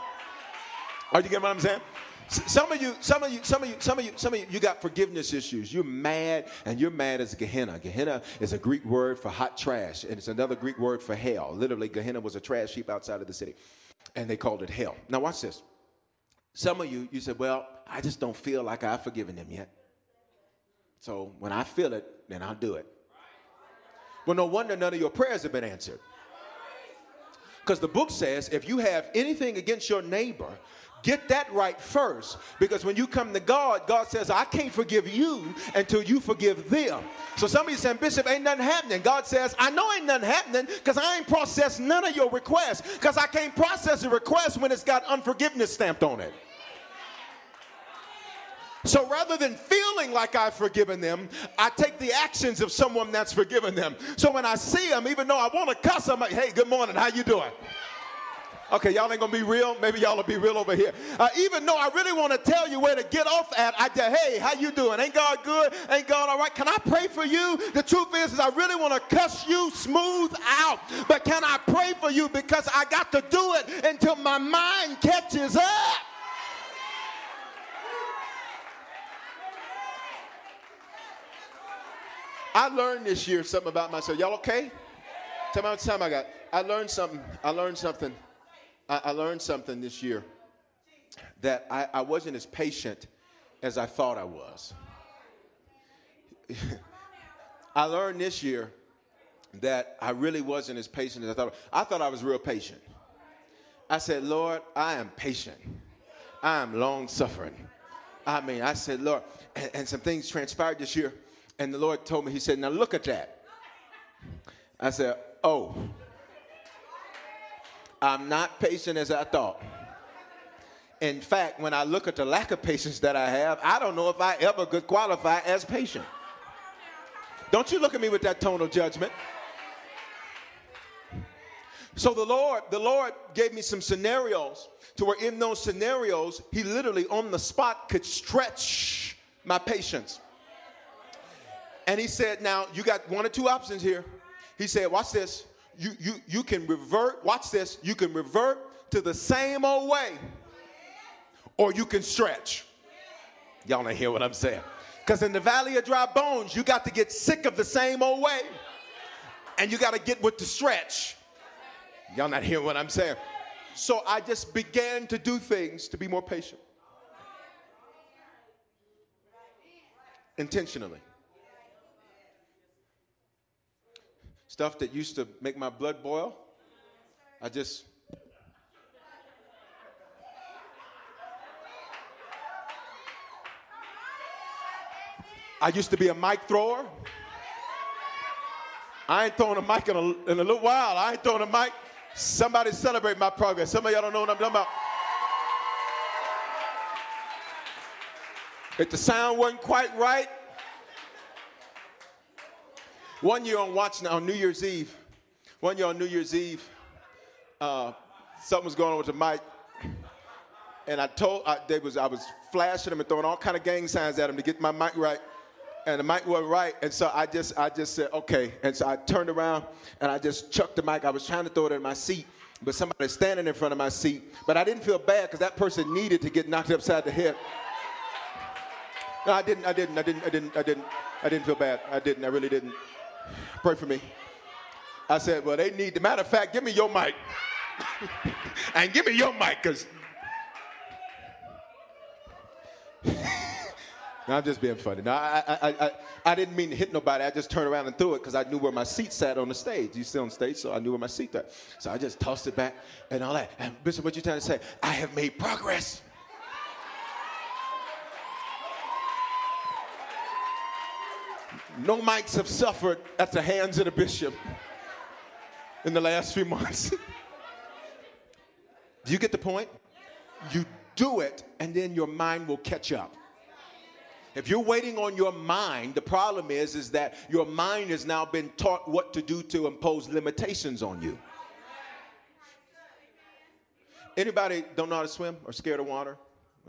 Are you getting what I'm saying? Some of you, some of you, some of you, some of you, some of you, you got forgiveness issues. You're mad, and you're mad as Gehenna. Gehenna is a Greek word for hot trash, and it's another Greek word for hell. Literally, Gehenna was a trash heap outside of the city, and they called it hell. Now, watch this. Some of you, you said, Well, I just don't feel like I've forgiven them yet. So when I feel it, then I'll do it. Well, no wonder none of your prayers have been answered. Because the book says if you have anything against your neighbor, Get that right first because when you come to God, God says, I can't forgive you until you forgive them. So somebody saying, Bishop, ain't nothing happening. God says, I know ain't nothing happening because I ain't processed none of your requests because I can't process a request when it's got unforgiveness stamped on it. So rather than feeling like I've forgiven them, I take the actions of someone that's forgiven them. So when I see them, even though I want to cuss them, like, hey, good morning, how you doing? Okay, y'all ain't gonna be real. Maybe y'all will be real over here. Uh, even though I really want to tell you where to get off at, I say, hey, how you doing? Ain't God good? Ain't God all right? Can I pray for you? The truth is, is I really want to cuss you smooth out. But can I pray for you because I got to do it until my mind catches up? I learned this year something about myself. Y'all okay? Tell me how much time I got. I learned something. I learned something. I, I learned something this year that I, I wasn't as patient as I thought I was. I learned this year that I really wasn't as patient as I thought. I thought I was real patient. I said, Lord, I am patient. I am long suffering. I mean, I said, Lord, and, and, some things transpired this year, and the Lord told me, He said, Now look at that. I said, Oh, I'm not patient as I thought. In fact, when I look at the lack of patience that I have, I don't know if I ever could qualify as patient. Don't you look at me with that tone of judgment. So the Lord, the Lord gave me some scenarios to where in those scenarios, he literally on the spot could stretch my patience. And he said, now you got one or two options here. He said, watch this you, you, you can revert, watch this, you can revert to the same old way, or you can stretch. Y'all don't hear what I'm saying. Because in the valley of dry bones, you got to get sick of the same old way, and you got to get with the stretch. Y'all not hear what I'm saying. So I just began to do things to be more patient. Intentionally. Stuff that used to make my blood boil, I just. I used to be a mic thrower. I ain't throwing a mic in a, in a little while. I ain't throwing a mic. Somebody celebrate my progress. Some of y'all don't know what I'm talking about. If the sound wasn't quite right, one year on watching on New Year's Eve, one year on New Year's Eve, uh, something was going on with the mic, and I told I, they was I was flashing them and throwing all kind of gang signs at them to get my mic right, and the mic wasn't right, and so I just I just said okay, and so I turned around and I just chucked the mic. I was trying to throw it in my seat, but somebody standing in front of my seat, but I didn't feel bad because that person needed to get knocked upside the head. No, I didn't. I didn't. I didn't. I didn't. I didn't. I didn't feel bad. I didn't. I really didn't. Pray for me. I said, well, they need, the matter of fact, give me your mic. and give me your mic, because. no, I'm just being funny. No, I, I, I, I didn't mean to hit nobody. I just turned around and threw it because I knew where my seat sat on the stage. You sit on stage, so I knew where my seat sat. So I just tossed it back and all that. And Bishop, what you trying to say? I have made progress. No mics have suffered at the hands of the bishop in the last few months. do you get the point? You do it, and then your mind will catch up. If you're waiting on your mind, the problem is, is that your mind has now been taught what to do to impose limitations on you. Anybody don't know how to swim or scared of water?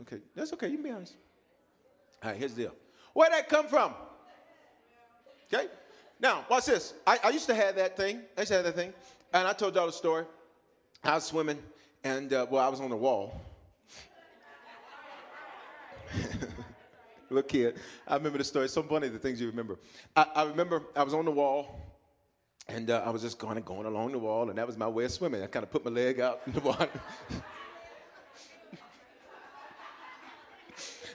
Okay, that's okay. You can be honest. All right, here's the deal. Where'd that come from? Okay? Now, watch this. I, I, used to have that thing. I used to have that thing. And I told y'all the story. I was swimming, and, uh, well, I was on the wall. Little kid. I remember the story. It's so funny, the things you remember. I, I remember I was on the wall, and uh, I was just kind of going along the wall, and that was my way of swimming. I kind of put my leg out in the water.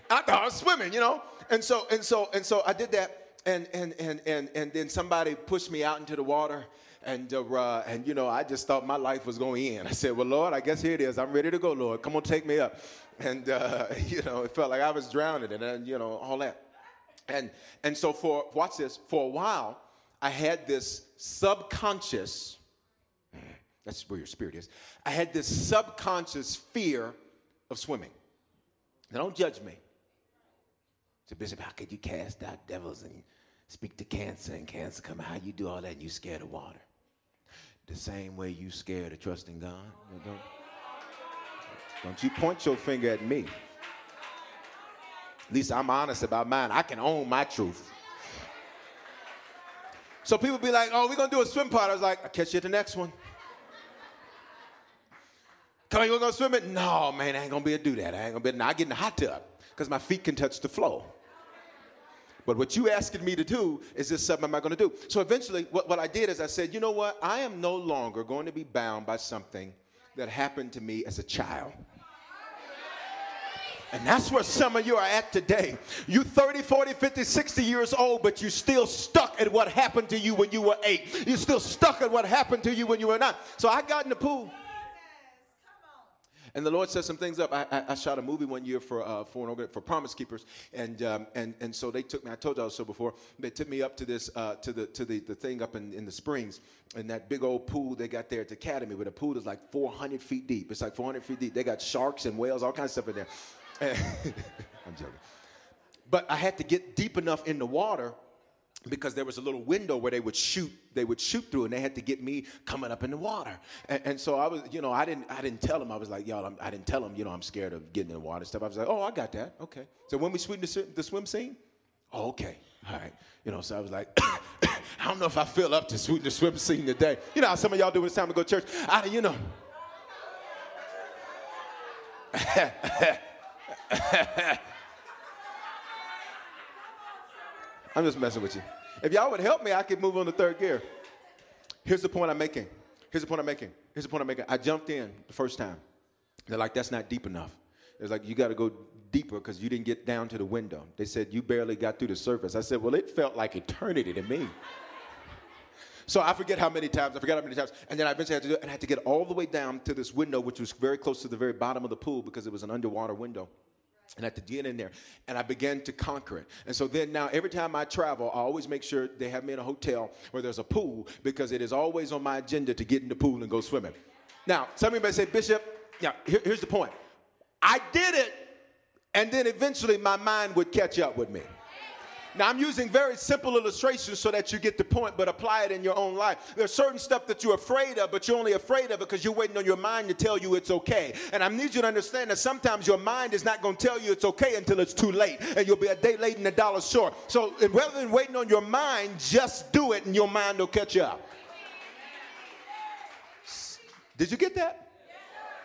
I thought I was swimming, you know? And so, and so, and so I did that and and and and and then somebody pushed me out into the water and uh, and you know I just thought my life was going in. I said, "Well, Lord, I guess here it is. I'm ready to go, Lord. Come on, take me up." And uh, you know, it felt like I was drowning, and then you know all that. And and so for watch this. For a while, I had this subconscious. That's where your spirit is. I had this subconscious fear of swimming. Now, don't judge me. So, Bishop, how could you cast out devils and speak to cancer and cancer come how you do all that and you scared of water the same way you scared of trusting god know, Don't you point your finger at me. At least I'm honest about mine. I can own my truth. So people be like, oh, we're to do a swim part. I was like, I'll catch you at the next one. Come on, you to swim it? No, man, I ain't to be able to do that. I ain't to be able to. I get in the hot tub because my feet can touch the floor. But what you asking me to do is this something am I going to do? So eventually, what, what I did is I said, you know what? I am no longer going to be bound by something that happened to me as a child. And that's where some of you are at today. You 30, 40, 50, 60 years old, but you're still stuck at what happened to you when you were eight. You're still stuck at what happened to you when you were nine. So I got in the pool. And the Lord set some things up. I, I, I shot a movie one year for uh, for, an, for Promise Keepers, and um, and and so they took me. I told y'all so before. They took me up to this uh, to the to the, the thing up in, in the Springs, and that big old pool they got there at the Academy, where the pool is like 400 feet deep. It's like 400 feet deep. They got sharks and whales, all kinds of stuff in there. I'm joking. But I had to get deep enough in the water because there was a little window where they would shoot they would shoot through and they had to get me coming up in the water. And, and so i was you know i didn't i didn't tell them. I was like y'all I'm, i did not tell them you know i'm scared of getting in the water stuff. I was like oh i got that. Okay. So when we swim the, the swim scene oh, okay. All right. You know so i was like i don't know if i feel up to sweeten the swim scene today. You know how some of y'all do it's time to go to church? I, you know I'm just messing with you. If y'all would help me, I could move on to third gear. Here's the point I'm making. Here's the point I'm making. Here's the point I'm making. I jumped in the first time. They're like, that's not deep enough. It's like, you got to go deeper because you didn't get down to the window. They said, you barely got through the surface. I said, well, it felt like eternity to me. So I forget how many times, I forgot how many times. And then I eventually had to do it, and I had to get all the way down to this window, which was very close to the very bottom of the pool because it was an underwater window. And I had to get in there, and I began to conquer it. And so then now, every time I travel, I always make sure they have me in a hotel where there's a pool because it is always on my agenda to get in the pool and go swimming. Now, some of you may say, Bishop, yeah, here, here's the point. I did it, and then eventually my mind would catch up with me. Now, I'm using very simple illustrations so that you get the point, but apply it in your own life. There's certain stuff that you're afraid of, but you're only afraid of it because you're waiting on your mind to tell you it's okay. And I need you to understand that sometimes your mind is not going to tell you it's okay until it's too late, and you'll be a day late and a dollar short. So rather than waiting on your mind, just do it, and your mind will catch up. Did you get that?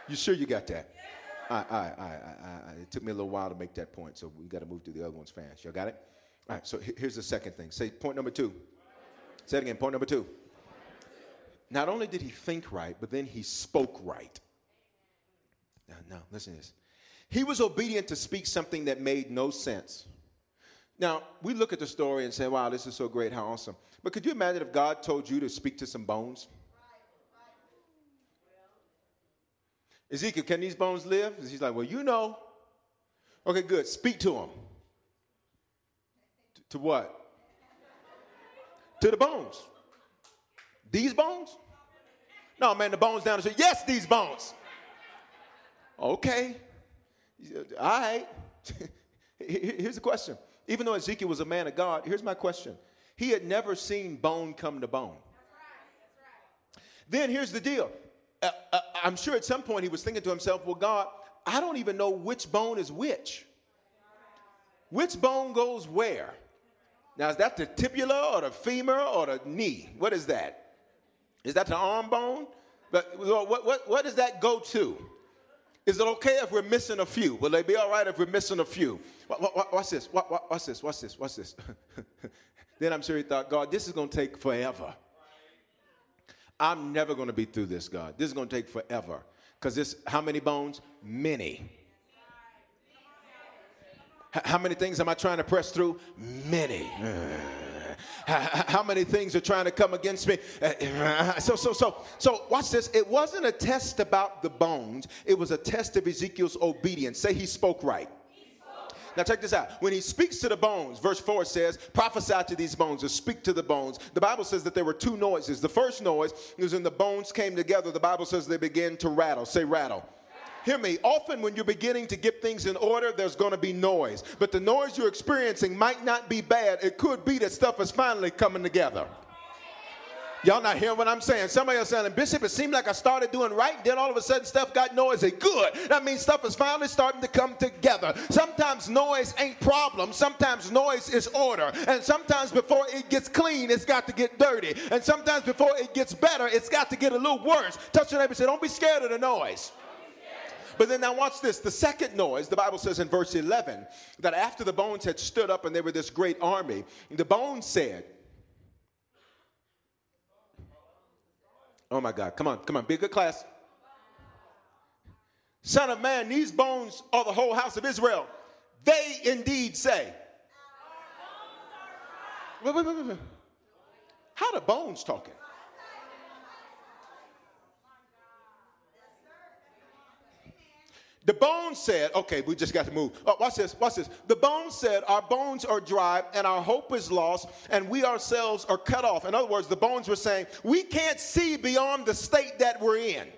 You sure you got that? I, I, I, I, it took me a little while to make that point, so we got to move to the other ones fast. Y'all got it? All right, so here's the second thing. Say point number two. Say it again. Point number two. Not only did he think right, but then he spoke right. Now, now listen to this. He was obedient to speak something that made no sense. Now, we look at the story and say, wow, this is so great, how awesome. But could you imagine if God told you to speak to some bones? Ezekiel, can these bones live? He's like, well, you know. Okay, good. Speak to them. To what? to the bones. These bones? No, man, the bones down the street. Yes, these bones. Okay. All right. here's the question. Even though Ezekiel was a man of God, here's my question. He had never seen bone come to bone. Then here's the deal. Uh, uh, I'm sure at some point he was thinking to himself, well, God, I don't even know which bone is which. Which bone goes where? Now, is that the tibula or the femur or the knee? What is that? Is that the arm bone? But what, what, what does that go to? Is it okay if we're missing a few? Will they be all right if we're missing a few? What's this. What's this. What's this. Watch this. then I'm sure he thought, God, this is going to take forever. I'm never going to be through this, God. This is going to take forever. Because this, how many bones? Many. How many things am I trying to press through? Many. How many things are trying to come against me? Eh, so, so, so, so, watch this. It wasn't a test about the bones, it was a test of Ezekiel's obedience. Say he spoke right. Now, check this out. When he speaks to the bones, verse 4 says, prophesy to these bones or speak to the bones. The Bible says that there were two noises. The first noise was when the bones came together. The Bible says they began to rattle. Say, rattle. Hear me, often when you're beginning to get things in order, there's going to be noise. But the noise you're experiencing might not be bad. It could be that stuff is finally coming together. Y'all not hearing what I'm saying? Some of y'all saying, Bishop, it seemed like I started doing right, then all of a sudden stuff got noisy. Good. That means stuff is finally starting to come together. Sometimes noise ain't problem. Sometimes noise is order. And sometimes before it gets clean, it's got to get dirty. And sometimes before it gets better, it's got to get a little worse. Touch your neighbor and say, don't be scared of the noise. But then now watch this. The second noise, the Bible says in verse 11, that after the bones had stood up and they were this great army, the bones said, Oh my God, come on, come on, be a good class. Son of man, these bones are the whole house of Israel. They indeed say. Wait, wait, wait, wait. How the bones talking? The bones said, okay, we just got to move. Oh, watch this, watch this. The bones said, Our bones are dry and our hope is lost, and we ourselves are cut off. In other words, the bones were saying, We can't see beyond the state that we're in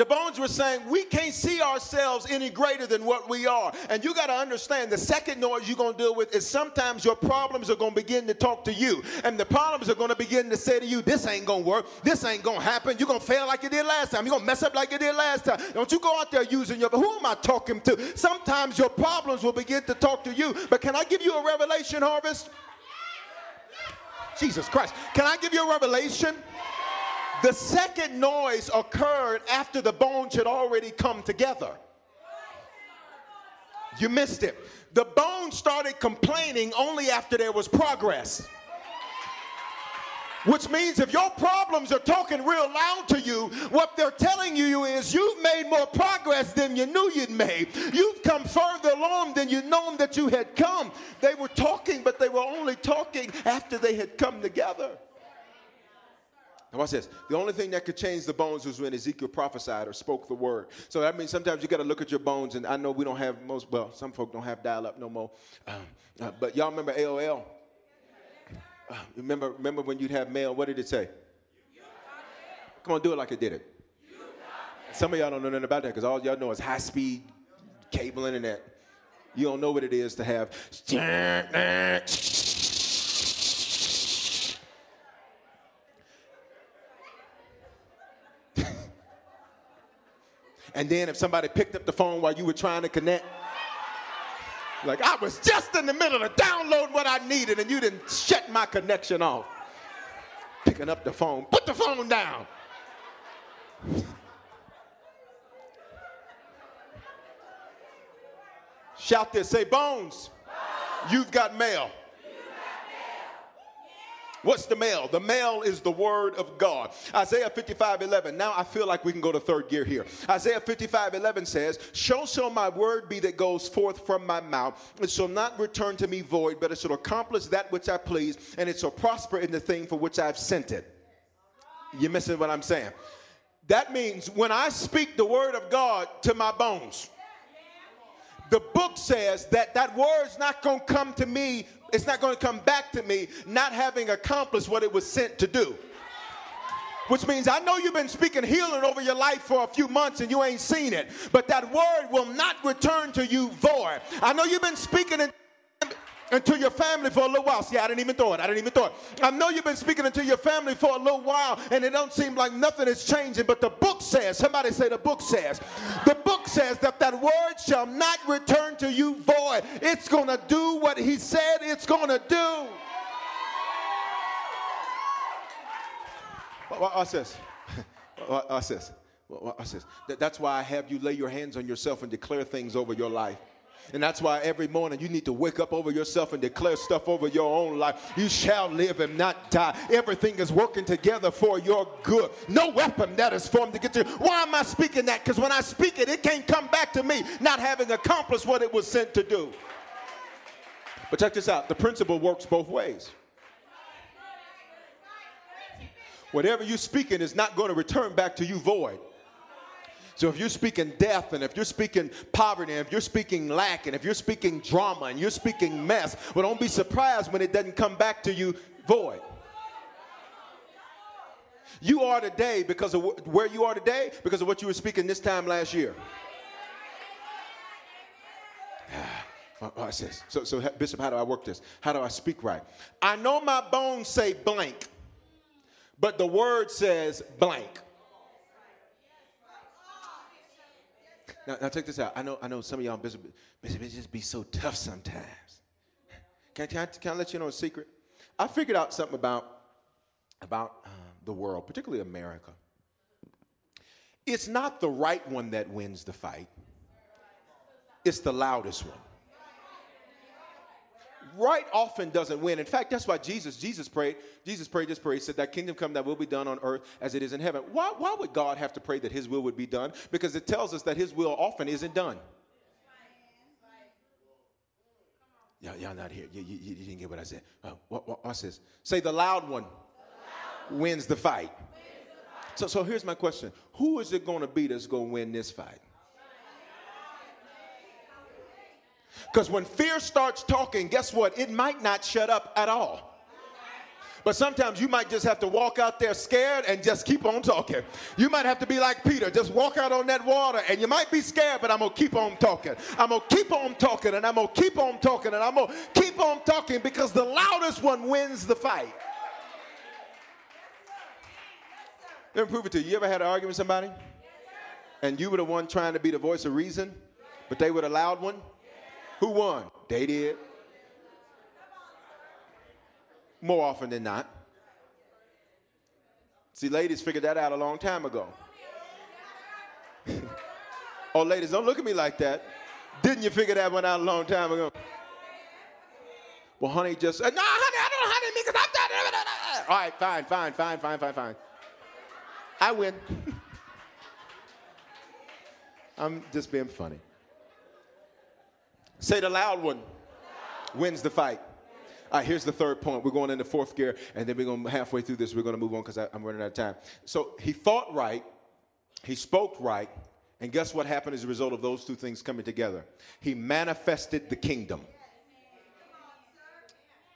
the bones were saying, We can't see ourselves any greater than what we are. And you got to understand the second noise you're going to deal with is sometimes your problems are going to begin to talk to you. And the problems are going to begin to say to you, This ain't going to work. This ain't going to happen. You're going to fail like you did last time. You're going to mess up like you did last time. Don't you go out there using your, who am I talking to? Sometimes your problems will begin to talk to you. But can I give you a revelation, Harvest? Jesus Christ. Can I give you a revelation? The second noise occurred after the bones had already come together. You missed it. The bones started complaining only after there was progress. Which means if your problems are talking real loud to you, what they're telling you is you've made more progress than you knew you'd made. You've come further along than you known that you had come. They were talking, but they were only talking after they had come together. Now watch this. The only thing that could change the bones was when Ezekiel prophesied or spoke the word. So that means sometimes you got to look at your bones, and I know we don't have most. Well, some folk don't have dial-up no more. Um, uh, but y'all remember AOL? Uh, remember, remember when you'd have mail? What did it say? Come on, do it like it did it. Some of y'all don't know nothing about that because all y'all know is high-speed cable internet. You don't know what it is to have. And then if somebody picked up the phone while you were trying to connect, like I was just in the middle of downloading what I needed and you didn't shut my connection off. Picking up the phone, put the phone down. Shout this, say, Bones, you've got mail. What's the mail? The mail is the word of God. Isaiah 55 11. Now I feel like we can go to third gear here. Isaiah 55 11 says, So shall my word be that goes forth from my mouth. It shall not return to me void, but it shall accomplish that which I please, and it shall prosper in the thing for which I've sent it. You're missing what I'm saying. That means when I speak the word of God to my bones, the book says that that word's not going to come to me it's not going to come back to me not having accomplished what it was sent to do. Which means I know you've been speaking healing over your life for a few months and you ain't seen it, but that word will not return to you void. I know you've been speaking in into your family for a little while. See, I didn't even throw it. I didn't even throw it. I know you've been speaking into your family for a little while and it don't seem like nothing is changing, but the book says, somebody say the book says, the book says that that word shall not return to you void. It's going to do what he said it's going to do. Watch this. Watch this. Watch this. That's why I have you lay your hands on yourself and declare things over your life. And that's why every morning you need to wake up over yourself and declare stuff over your own life. You shall live and not die. Everything is working together for your good. No weapon that is formed to get you. Why am I speaking that? Because when I speak it, it can't come back to me not having accomplished what it was sent to do. But check this out the principle works both ways. Whatever you're speaking is not going to return back to you void. So if you're speaking death and if you're speaking poverty and if you're speaking lack and if you're speaking drama and you're speaking mess, well, don't be surprised when it doesn't come back to you void. You are today because of where you are today because of what you were speaking this time last year. Watch this. So, so, Bishop, how do I work this? How do I speak right? I know my bones say blank. but the word says blank. Now, now check this out. I know, I know some of y'all, Bishop, it just be so tough sometimes. Can, can, I, can I let you know a secret? I figured out something about, about uh, the world, particularly America. It's not the right one that wins the fight, it's the loudest one. Right often doesn't win. In fact, that's why Jesus, Jesus prayed, Jesus prayed this prayer. He said, That kingdom come that will be done on earth as it is in heaven. Why, why would God have to pray that his will would be done? Because it tells us that his will often isn't done. Y'all, y'all not here. You, you, you, didn't get what I said. Uh, what, what, this. Say the loud one, the loud one. wins the fight. So, so here's my question Who is it going to be that's going to win this fight? Because when fear starts talking, guess what? It might not shut up at all. But sometimes you might just have to walk out there scared and just keep on talking. You might have to be like Peter, just walk out on that water and you might be scared, but I'm going to keep on talking. I'm going to keep on talking and I'm going to keep on talking and I'm going to keep on talking because the loudest one wins the fight. Let me prove it to you. You ever had an argument with somebody? And you were the one trying to be the voice of reason, but they were the loud one? Who won? They did. More often than not. See, ladies figured that out a long time ago. oh, ladies, don't look at me like that. Didn't you figure that one out a long time ago? Well, honey, just, uh, no, honey, I don't honey me because I'm done. All right, fine, fine, fine, fine, fine, fine. I win. I'm just being funny. Say the loud one wins the fight. All right, here's the third point. We're going into fourth gear, and then we're going halfway through this. We're going to move on because I'm running out of time. So he thought right, he spoke right, and guess what happened as a result of those two things coming together? He manifested the kingdom.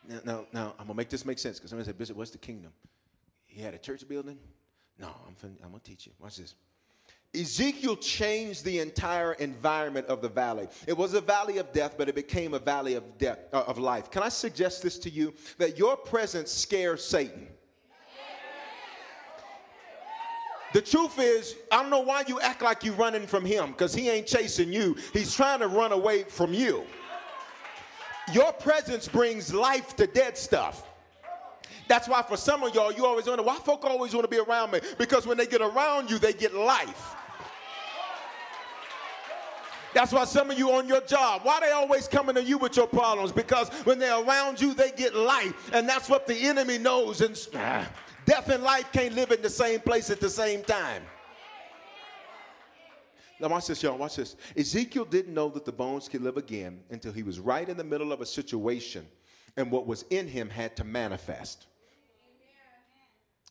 Now, now, now I'm gonna make this make sense because somebody said, Bishop, what's the kingdom? He had a church building. No, I'm, fin- I'm going to teach you. Watch this. Ezekiel changed the entire environment of the valley. It was a valley of death, but it became a valley of death uh, of life. Can I suggest this to you that your presence scares Satan? The truth is, I don't know why you act like you're running from him because he ain't chasing you. He's trying to run away from you. Your presence brings life to dead stuff. That's why for some of y'all, you always wonder why folk always want to be around me. Because when they get around you, they get life. That's why some of you on your job, why they always coming to you with your problems? Because when they're around you, they get life. And that's what the enemy knows. And death and life can't live in the same place at the same time. Now, watch this, y'all. Watch this. Ezekiel didn't know that the bones could live again until he was right in the middle of a situation, and what was in him had to manifest.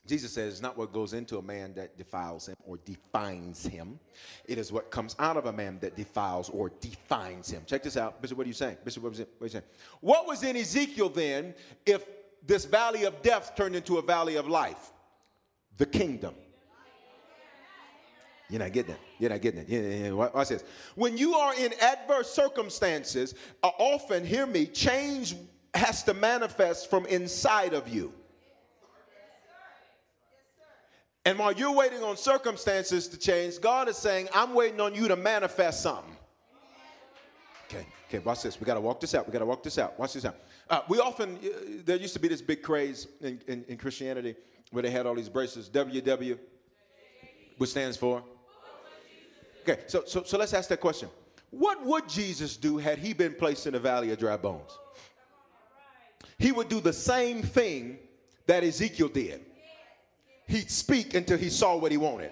Jesus says it's not what goes into a man that defiles him or defines him. It is what comes out of a man that defiles or defines him. Check this out. Bishop, what are you saying? Bishop, what, are you saying? What was in Ezekiel then if this valley of death turned into a valley of life? The kingdom. You're not getting it. You're not getting it. Yeah, yeah, yeah. Watch this. When you are in adverse circumstances, often, hear me, change has to manifest from inside of you. And while you're waiting on circumstances to change, God is saying, I'm waiting on you to manifest something. Okay, okay, watch this. We got to walk this out. We got to walk this out. Watch this out. Uh, we often, uh, there used to be this big craze in, in, in, Christianity where they had all these bracelets. WW, which stands for? Okay, so, so, so let's ask that question. What would Jesus do had he been placed in a valley of dry bones? He would do the same thing that Ezekiel did he'd speak until he saw what he wanted.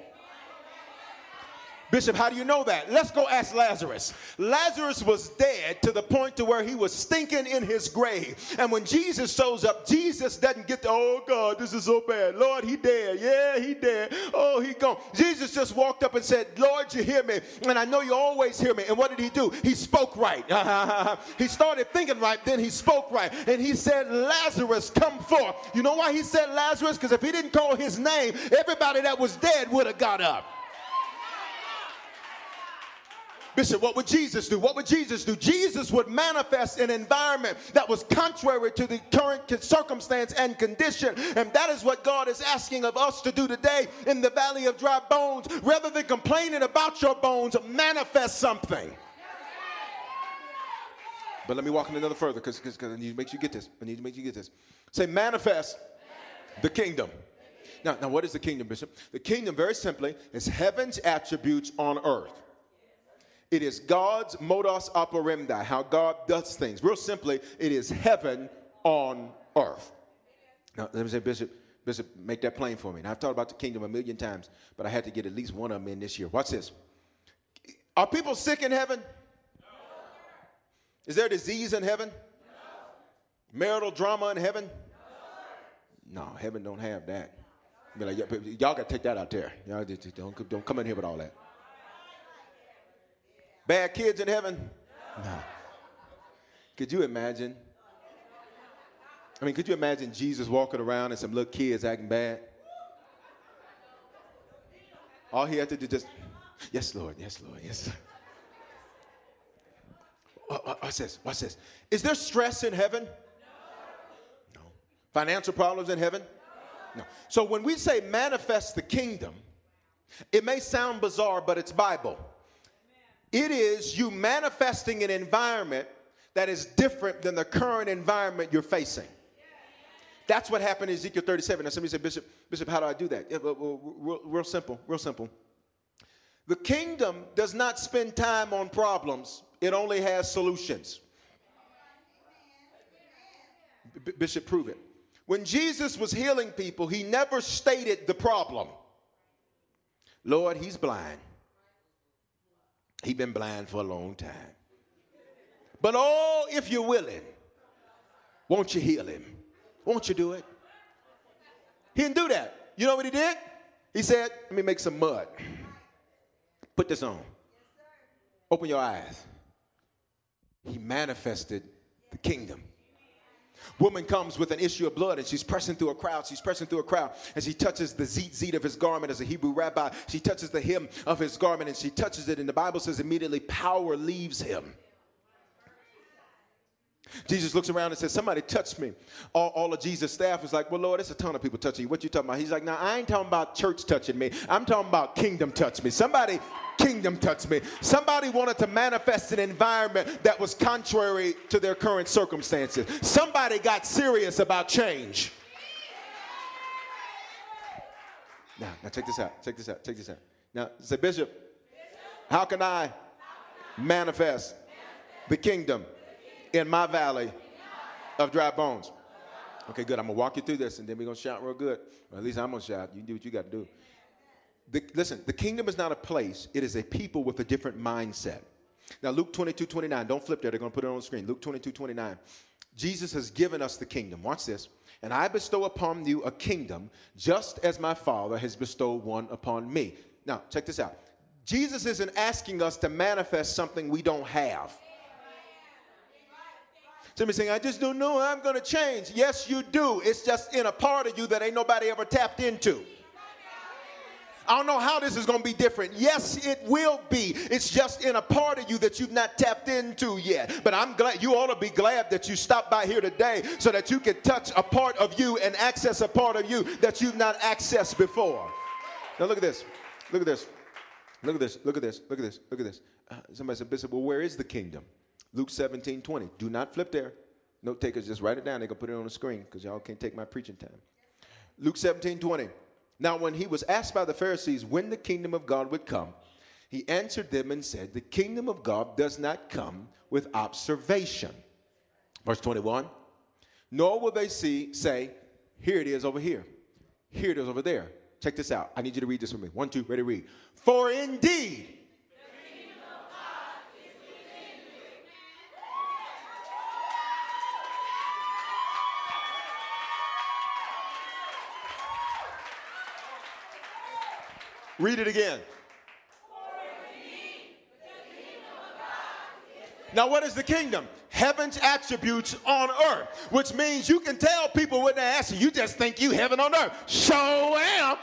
Bishop, how do you know that? Let's go ask Lazarus. Lazarus was dead to the point to where he was stinking in his grave. And when Jesus shows up, Jesus doesn't get the, oh God, this is so bad. Lord, he dead. Yeah, he dead. Oh, he gone. Jesus just walked up and said, Lord, you hear me. And I know you always hear me. And what did he do? He spoke right. he started thinking right, then he spoke right. And he said, Lazarus, come forth. You know why he said Lazarus? Because if he didn't call his name, everybody that was dead would have got up. Bishop, what would Jesus do? What would Jesus do? Jesus would manifest an environment that was contrary to the current circumstance and condition. And that is what God is asking of us to do today in the valley of dry bones. Rather than complaining about your bones, manifest something. But let me walk in another further because I need to make sure you get this. I need to make you get this. Say, manifest the kingdom. Now, now, what is the kingdom, Bishop? The kingdom, very simply, is heaven's attributes on earth. It is God's modus operandi, how God does things. Real simply, it is heaven on earth. Now, let me say, Bishop, Bishop, make that plain for me. Now, I've talked about the kingdom a million times, but I had to get at least one of them in this year. Watch this. Are people sick in heaven? No. Is there disease in heaven? No. Marital drama in heaven? No, no heaven don't have that. Like, y'all got to take that out there. Y'all don't, don't come in here with all that. Bad kids in heaven? No. Could you imagine? I mean, could you imagine Jesus walking around and some little kids acting bad? All he had to do just, yes, Lord, yes, Lord, yes. Watch this, watch this. Is there stress in heaven? No. Financial problems in heaven? No. So when we say manifest the kingdom, it may sound bizarre, but it's Bible. It is you manifesting an environment that is different than the current environment you're facing. That's what happened in Ezekiel 37. Now, somebody said, Bishop, Bishop, how do I do that? Yeah, real, real simple, real simple. The kingdom does not spend time on problems, it only has solutions. B- Bishop, prove it. When Jesus was healing people, he never stated the problem. Lord, he's blind. He's been blind for a long time. But oh, if you're willing, won't you heal him? Won't you do it? He didn't do that. You know what he did? He said, Let me make some mud. Put this on. Open your eyes. He manifested the kingdom. Woman comes with an issue of blood and she's pressing through a crowd. She's pressing through a crowd and she touches the tzitzit of his garment as a Hebrew rabbi. She touches the hem of his garment and she touches it, and the Bible says immediately power leaves him. Jesus looks around and says, Somebody touched me. All, all, of Jesus' staff is like, Well, Lord, it's a ton of people touching you. What you talking about? He's like, Now, I ain't talking about church touching me. I'm talking about kingdom touch me. Somebody kingdom touch me. Somebody wanted to manifest an environment that was contrary to their current circumstances. Somebody got serious about change. Now, now check this out. Check this out. Check this out. Now, say, Bishop, how can I manifest the kingdom in my valley of dry bones? Okay, good. I'm gonna walk you through this, and then we're gonna shout real good. Or at least I'm gonna shout. You do what you got to do. The, listen, the kingdom is not a place, it is a people with a different mindset. Now, Luke 22 29, don't flip there, they're going to put it on the screen. Luke 22 29. Jesus has given us the kingdom. Watch this. And I bestow upon you a kingdom, just as my Father has bestowed one upon me. Now, check this out. Jesus isn't asking us to manifest something we don't have. Somebody saying, I just don't know I'm going to change. Yes, you do. It's just in a part of you that ain't nobody ever tapped into. I don't know how this is going to be different. Yes, it will be. It's just in a part of you that you've not tapped into yet. But I'm glad you ought to be glad that you stopped by here today so that you can touch a part of you and access a part of you that you've not accessed before. Now look at this. Look at this. Look at this. Look at this. Look at this. Look at this. Uh, somebody said, Bishop, well, where is the kingdom? Luke 17, 20. Do not flip there. Note takers, just write it down. They can put it on the screen because y'all can't take my preaching time. Luke 17, 20. Now, when he was asked by the Pharisees when the kingdom of God would come, he answered them and said, The kingdom of God does not come with observation. Verse 21 Nor will they see, say, Here it is over here, here it is over there. Check this out. I need you to read this with me. One, two, ready, read. For indeed, Read it again. Now, what is the kingdom? Heaven's attributes on earth, which means you can tell people when they ask you, you just think you heaven on earth. Show am.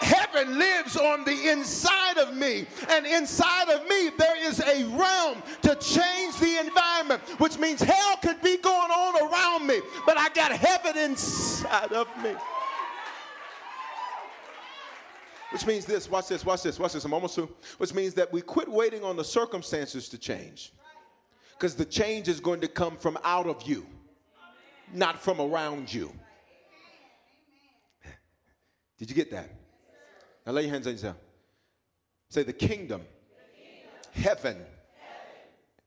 Heaven lives on the inside of me. And inside of me, there is a realm to change the environment, which means hell could be going on around me, but I got heaven inside of me. Which means this, watch this, watch this, watch this, I'm almost through. Which means that we quit waiting on the circumstances to change. Because the change is going to come from out of you, not from around you. Did you get that? Now lay your hands on yourself. Say the kingdom, Heaven,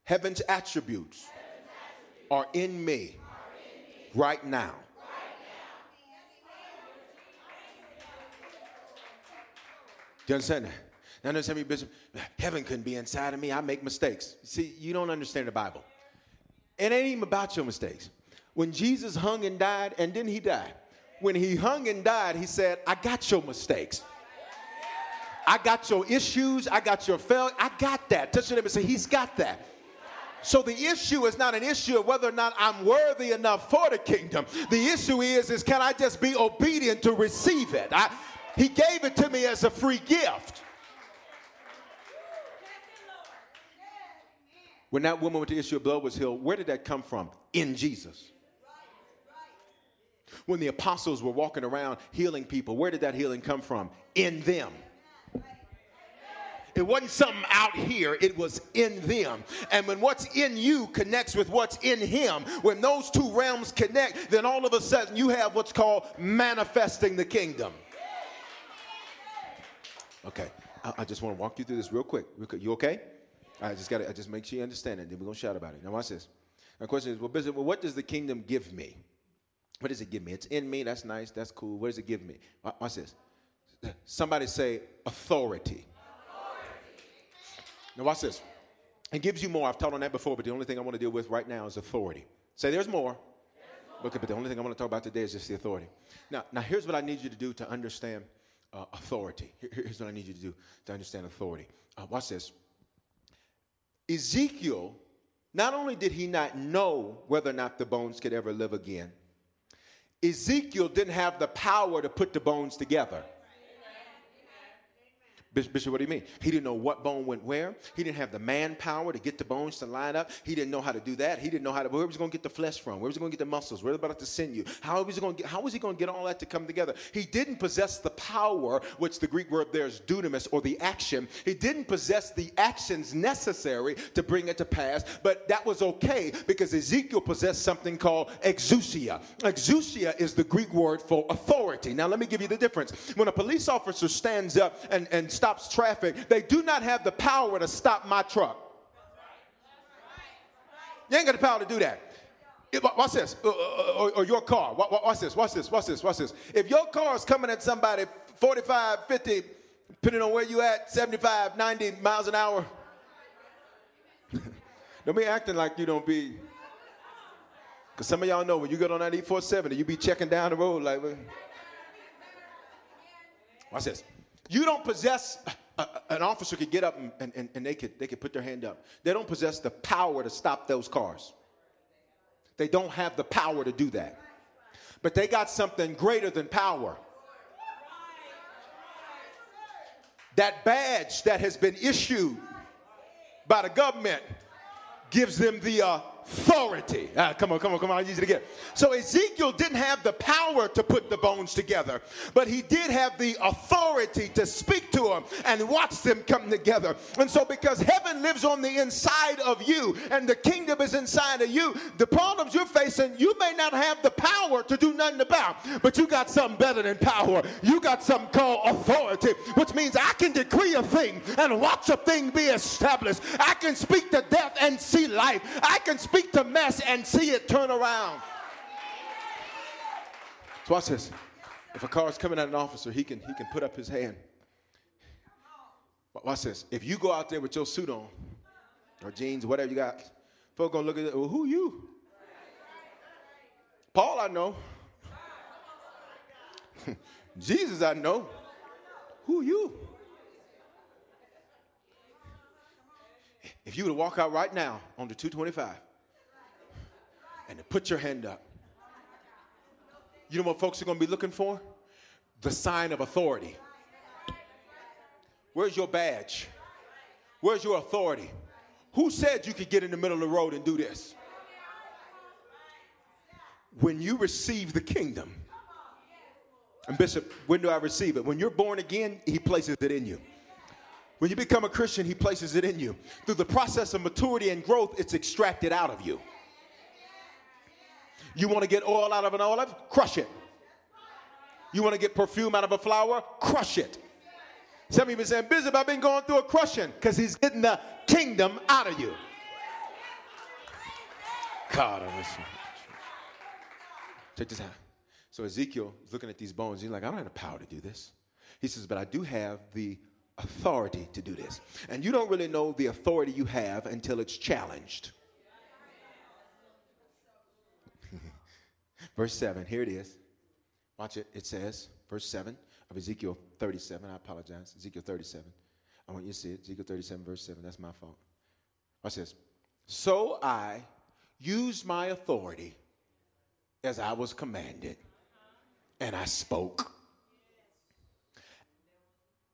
heaven's attributes, are in me, right now. You understand? Now, understand me, Bishop. Heaven couldn't be inside of me. I make mistakes. See, you don't understand the Bible. It ain't even about your mistakes. When Jesus hung and died, and then he died. When he hung and died, he said, I got your mistakes. I got your issues. I got your failure. I got that. Touch your neighbor and say, He's got that. So the issue is not an issue of whether or not I'm worthy enough for the kingdom. The issue is, is can I just be obedient to receive it? I, he gave it to me as a free gift. When that woman with the issue of blood was healed, where did that come from? In Jesus. When the apostles were walking around healing people, where did that healing come from? In them. It wasn't something out here, it was in them. And when what's in you connects with what's in him, when those two realms connect, then all of a sudden you have what's called manifesting the kingdom. Okay, I, I just want to walk you through this real quick. You okay? I just got to, I just make sure you understand it. Then we're going to shout about it. Now, watch this. My question is, well, Bishop, well, what does the kingdom give me? What does it give me? It's in me. That's nice. That's cool. What does it give me? Watch this. Somebody say authority. Now, watch this. It gives you more. I've taught on that before, but the only thing I want to deal with right now is authority. Say, there's more. Okay, but the only thing I want to talk about today is just the authority. Now, now here's what I need you to do to understand uh, authority. Here, here's what I need you to do to understand authority. Uh, watch this. Ezekiel, not only did he not know whether or not the bones could ever live again, Ezekiel didn't have the power to put the bones together. Bishop, what do you mean? He didn't know what bone went where. He didn't have the manpower to get the bones to line up. He didn't know how to do that. He didn't know how to, where was he going to get the flesh from? Where was he going to get the muscles? Where was he about to send you? How was he going to get, how was he going to get all that to come together? He didn't possess the power, which the Greek word there is dunamis, or the action. He didn't possess the actions necessary to bring it to pass, but that was okay because Ezekiel possessed something called exousia. Exousia is the Greek word for authority. Now, let me give you the difference. When a police officer stands up and, and stops traffic, they do not have the power to stop my truck. You ain't got the power to do that. watch this, uh, uh, or, or, your car. Watch this, watch this, watch this, watch this. If your car is coming at somebody 45, 50, depending on where you at, 75, 90 miles an hour, don't be acting like you don't be. Because some of y'all know when you get on that E470, you be checking down the road like, watch this. You don't possess an officer could get up and, and, and they, could, they could put their hand up. They don't possess the power to stop those cars. They don't have the power to do that. But they got something greater than power. That badge that has been issued by the government gives them the uh, authority. Ah, come on, come on, come on. I need you to get. So Ezekiel didn't have the power to put the bones together, but he did have the authority to speak to them and watch them come together. And so, because heaven lives on the inside of you and the kingdom is inside of you, the problems you're facing, you may not have the power to do nothing about, but you got something better than power. You got something called authority, which means I can decree a thing and watch a thing be established. I can speak to death and see life. I can speak speak to mess and see it turn around. So watch this. If a car is coming at an officer, he can, he can put up his hand. Watch this. If you go out there with your suit on, or jeans, whatever you got, folks gonna look at it, well, who you? Paul, I know. Jesus, I know. Who you? If you were to walk out right now on the 225 and put your hand up. You know what folks are going to be looking for? The sign of authority. Where's your badge? Where's your authority? Who said you could get in the middle of the road and do this? When you receive the kingdom, and Bishop, when do I receive it? When you're born again, He places it in you. When you become a Christian, He places it in you. Through the process of maturity and growth, it's extracted out of you. You want to get oil out of an olive? Crush it. You want to get perfume out of a flower? Crush it. Some of you been saying, Bishop, I've been going through a crushing because he's getting the kingdom out of you. God, I wish. Check this out. So Ezekiel is looking at these bones. He's like, I don't have the power to do this. He says, but I do have the authority to do this. And you don't really know the authority you have until it's challenged. Verse 7, here it is. Watch it. It says, verse 7 of Ezekiel 37. I apologize. Ezekiel 37. I want you to see it. Ezekiel 37, verse 7. That's my fault. Watch this. So I used my authority as I was commanded, and I spoke.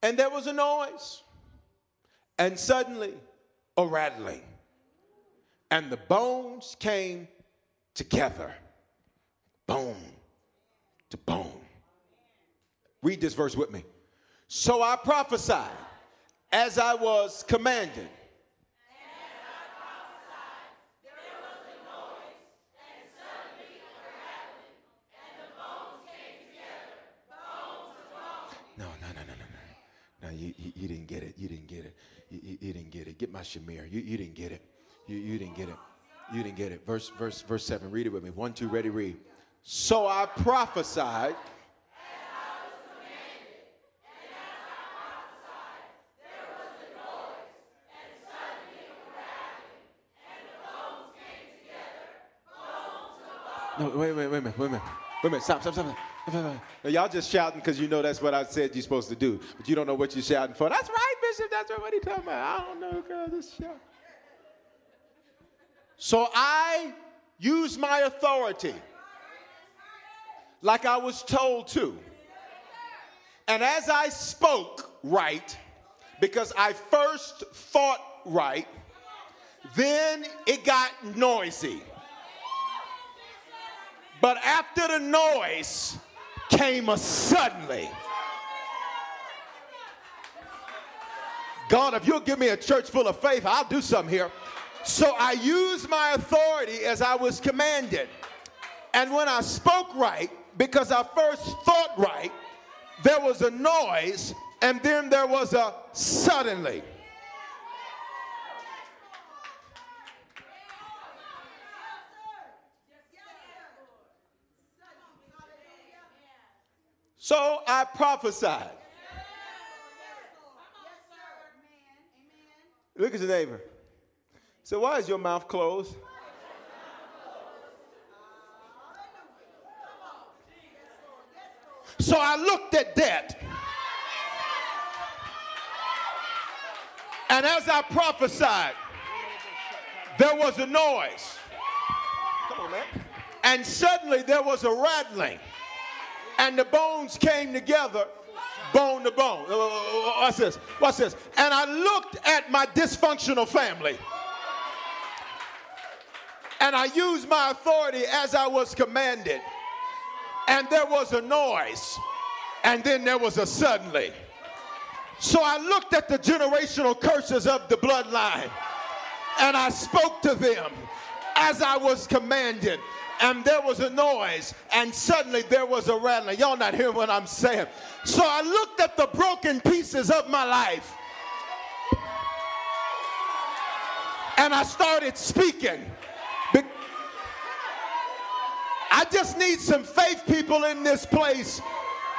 And there was a noise, and suddenly a rattling, and the bones came together, bone to bone. Read this verse with me. So I prophesied as I was commanded. No, no, no, no, no, no. No, you, you, you, didn't get it. You didn't get it. You, you, you didn't get it. Get my shamir. You, you didn't get it. You, you didn't get it. You didn't get it. Verse, verse, verse 7. Read it with me. One, two, ready, read. So I prophesied. No, wait, wait, wait a minute, wait a minute. Wait a minute, stop, stop, stop. stop. Now, y'all just shouting because you know that's what I said you're supposed to do, but you don't know what you're shouting for. That's right, Bishop, that's what he talking about. I don't know, girl, this shout. So I use my authority like I was told to. And as I spoke right, because I first thought right, then it got noisy. But after the noise came a suddenly. God, if you'll give me a church full of faith, I'll do something here. So I used my authority as I was commanded. And when I spoke right, because I first thought right, there was a noise, and then there was a suddenly. So I prophesied. Look at your neighbor. So why is your mouth closed? So I looked at that. And as I prophesied, there was a noise. Come on, man. And suddenly there was a rattling. And the bones came together, bone to bone. Uh, uh, uh, watch this. Watch this. And I looked at my dysfunctional family. And I used my authority as I was commanded and there was a noise, and then there was a suddenly. So I looked at the generational curses of the bloodline, and I spoke to them as I was commanded. And there was a noise, and suddenly there was a rattling. Y'all not hearing what I'm saying. So I looked at the broken pieces of my life, and I started speaking I just need some faith people in this place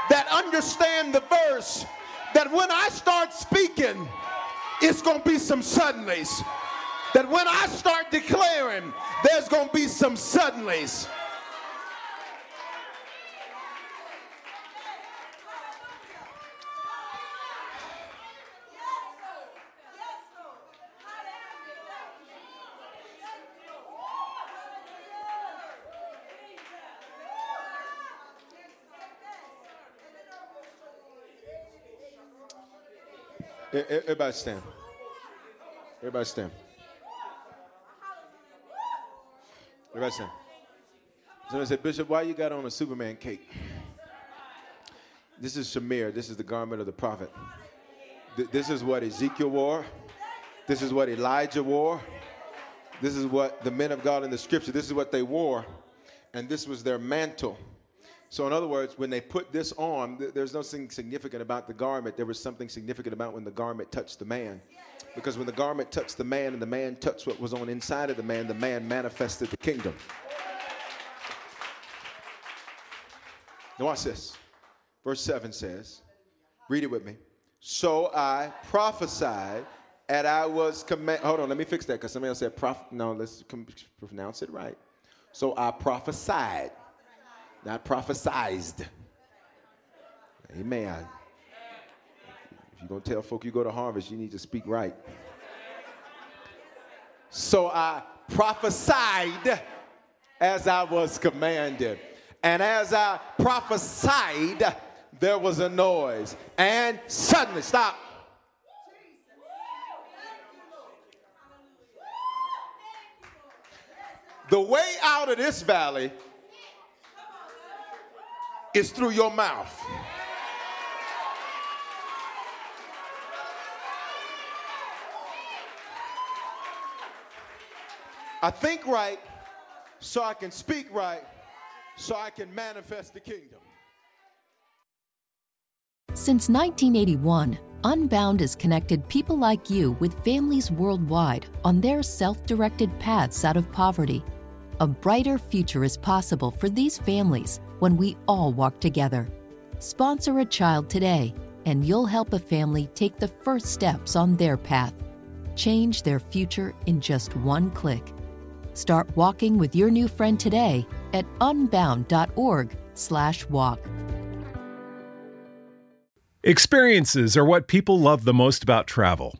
that understand the verse that when I start speaking, it's going to be some suddenlies. That when I start declaring, there's going to be some suddenlies. Everybody stand. Everybody stand. Everybody stand. Somebody said, Bishop, why you got on a Superman cape? This is Shamir. This is the garment of the prophet. Th- this is what Ezekiel wore. This is what Elijah wore. This is what the men of God in the scripture, this is what they wore. And this was their mantle. So, in other words, when they put this on, th- there's nothing significant about the garment. There was something significant about when the garment touched the man. Because when the garment touched the man and the man touched what was on inside of the man, the man manifested the kingdom. Now, watch this. Verse 7 says, read it with me. So I prophesied, and I was commanded. Hold on, let me fix that because somebody else said, prof- no, let's com- pronounce it right. So I prophesied, not prophesized. Amen. If you're going to tell folk you go to harvest, you need to speak right. So I prophesied as I was commanded. And as I prophesied, there was a noise. And suddenly, stop. The way out of this valley is through your mouth. I think right so I can speak right so I can manifest the kingdom. Since 1981, Unbound has connected people like you with families worldwide on their self directed paths out of poverty. A brighter future is possible for these families when we all walk together. Sponsor a child today, and you'll help a family take the first steps on their path. Change their future in just one click. Start walking with your new friend today at unbound.org/walk. Experiences are what people love the most about travel.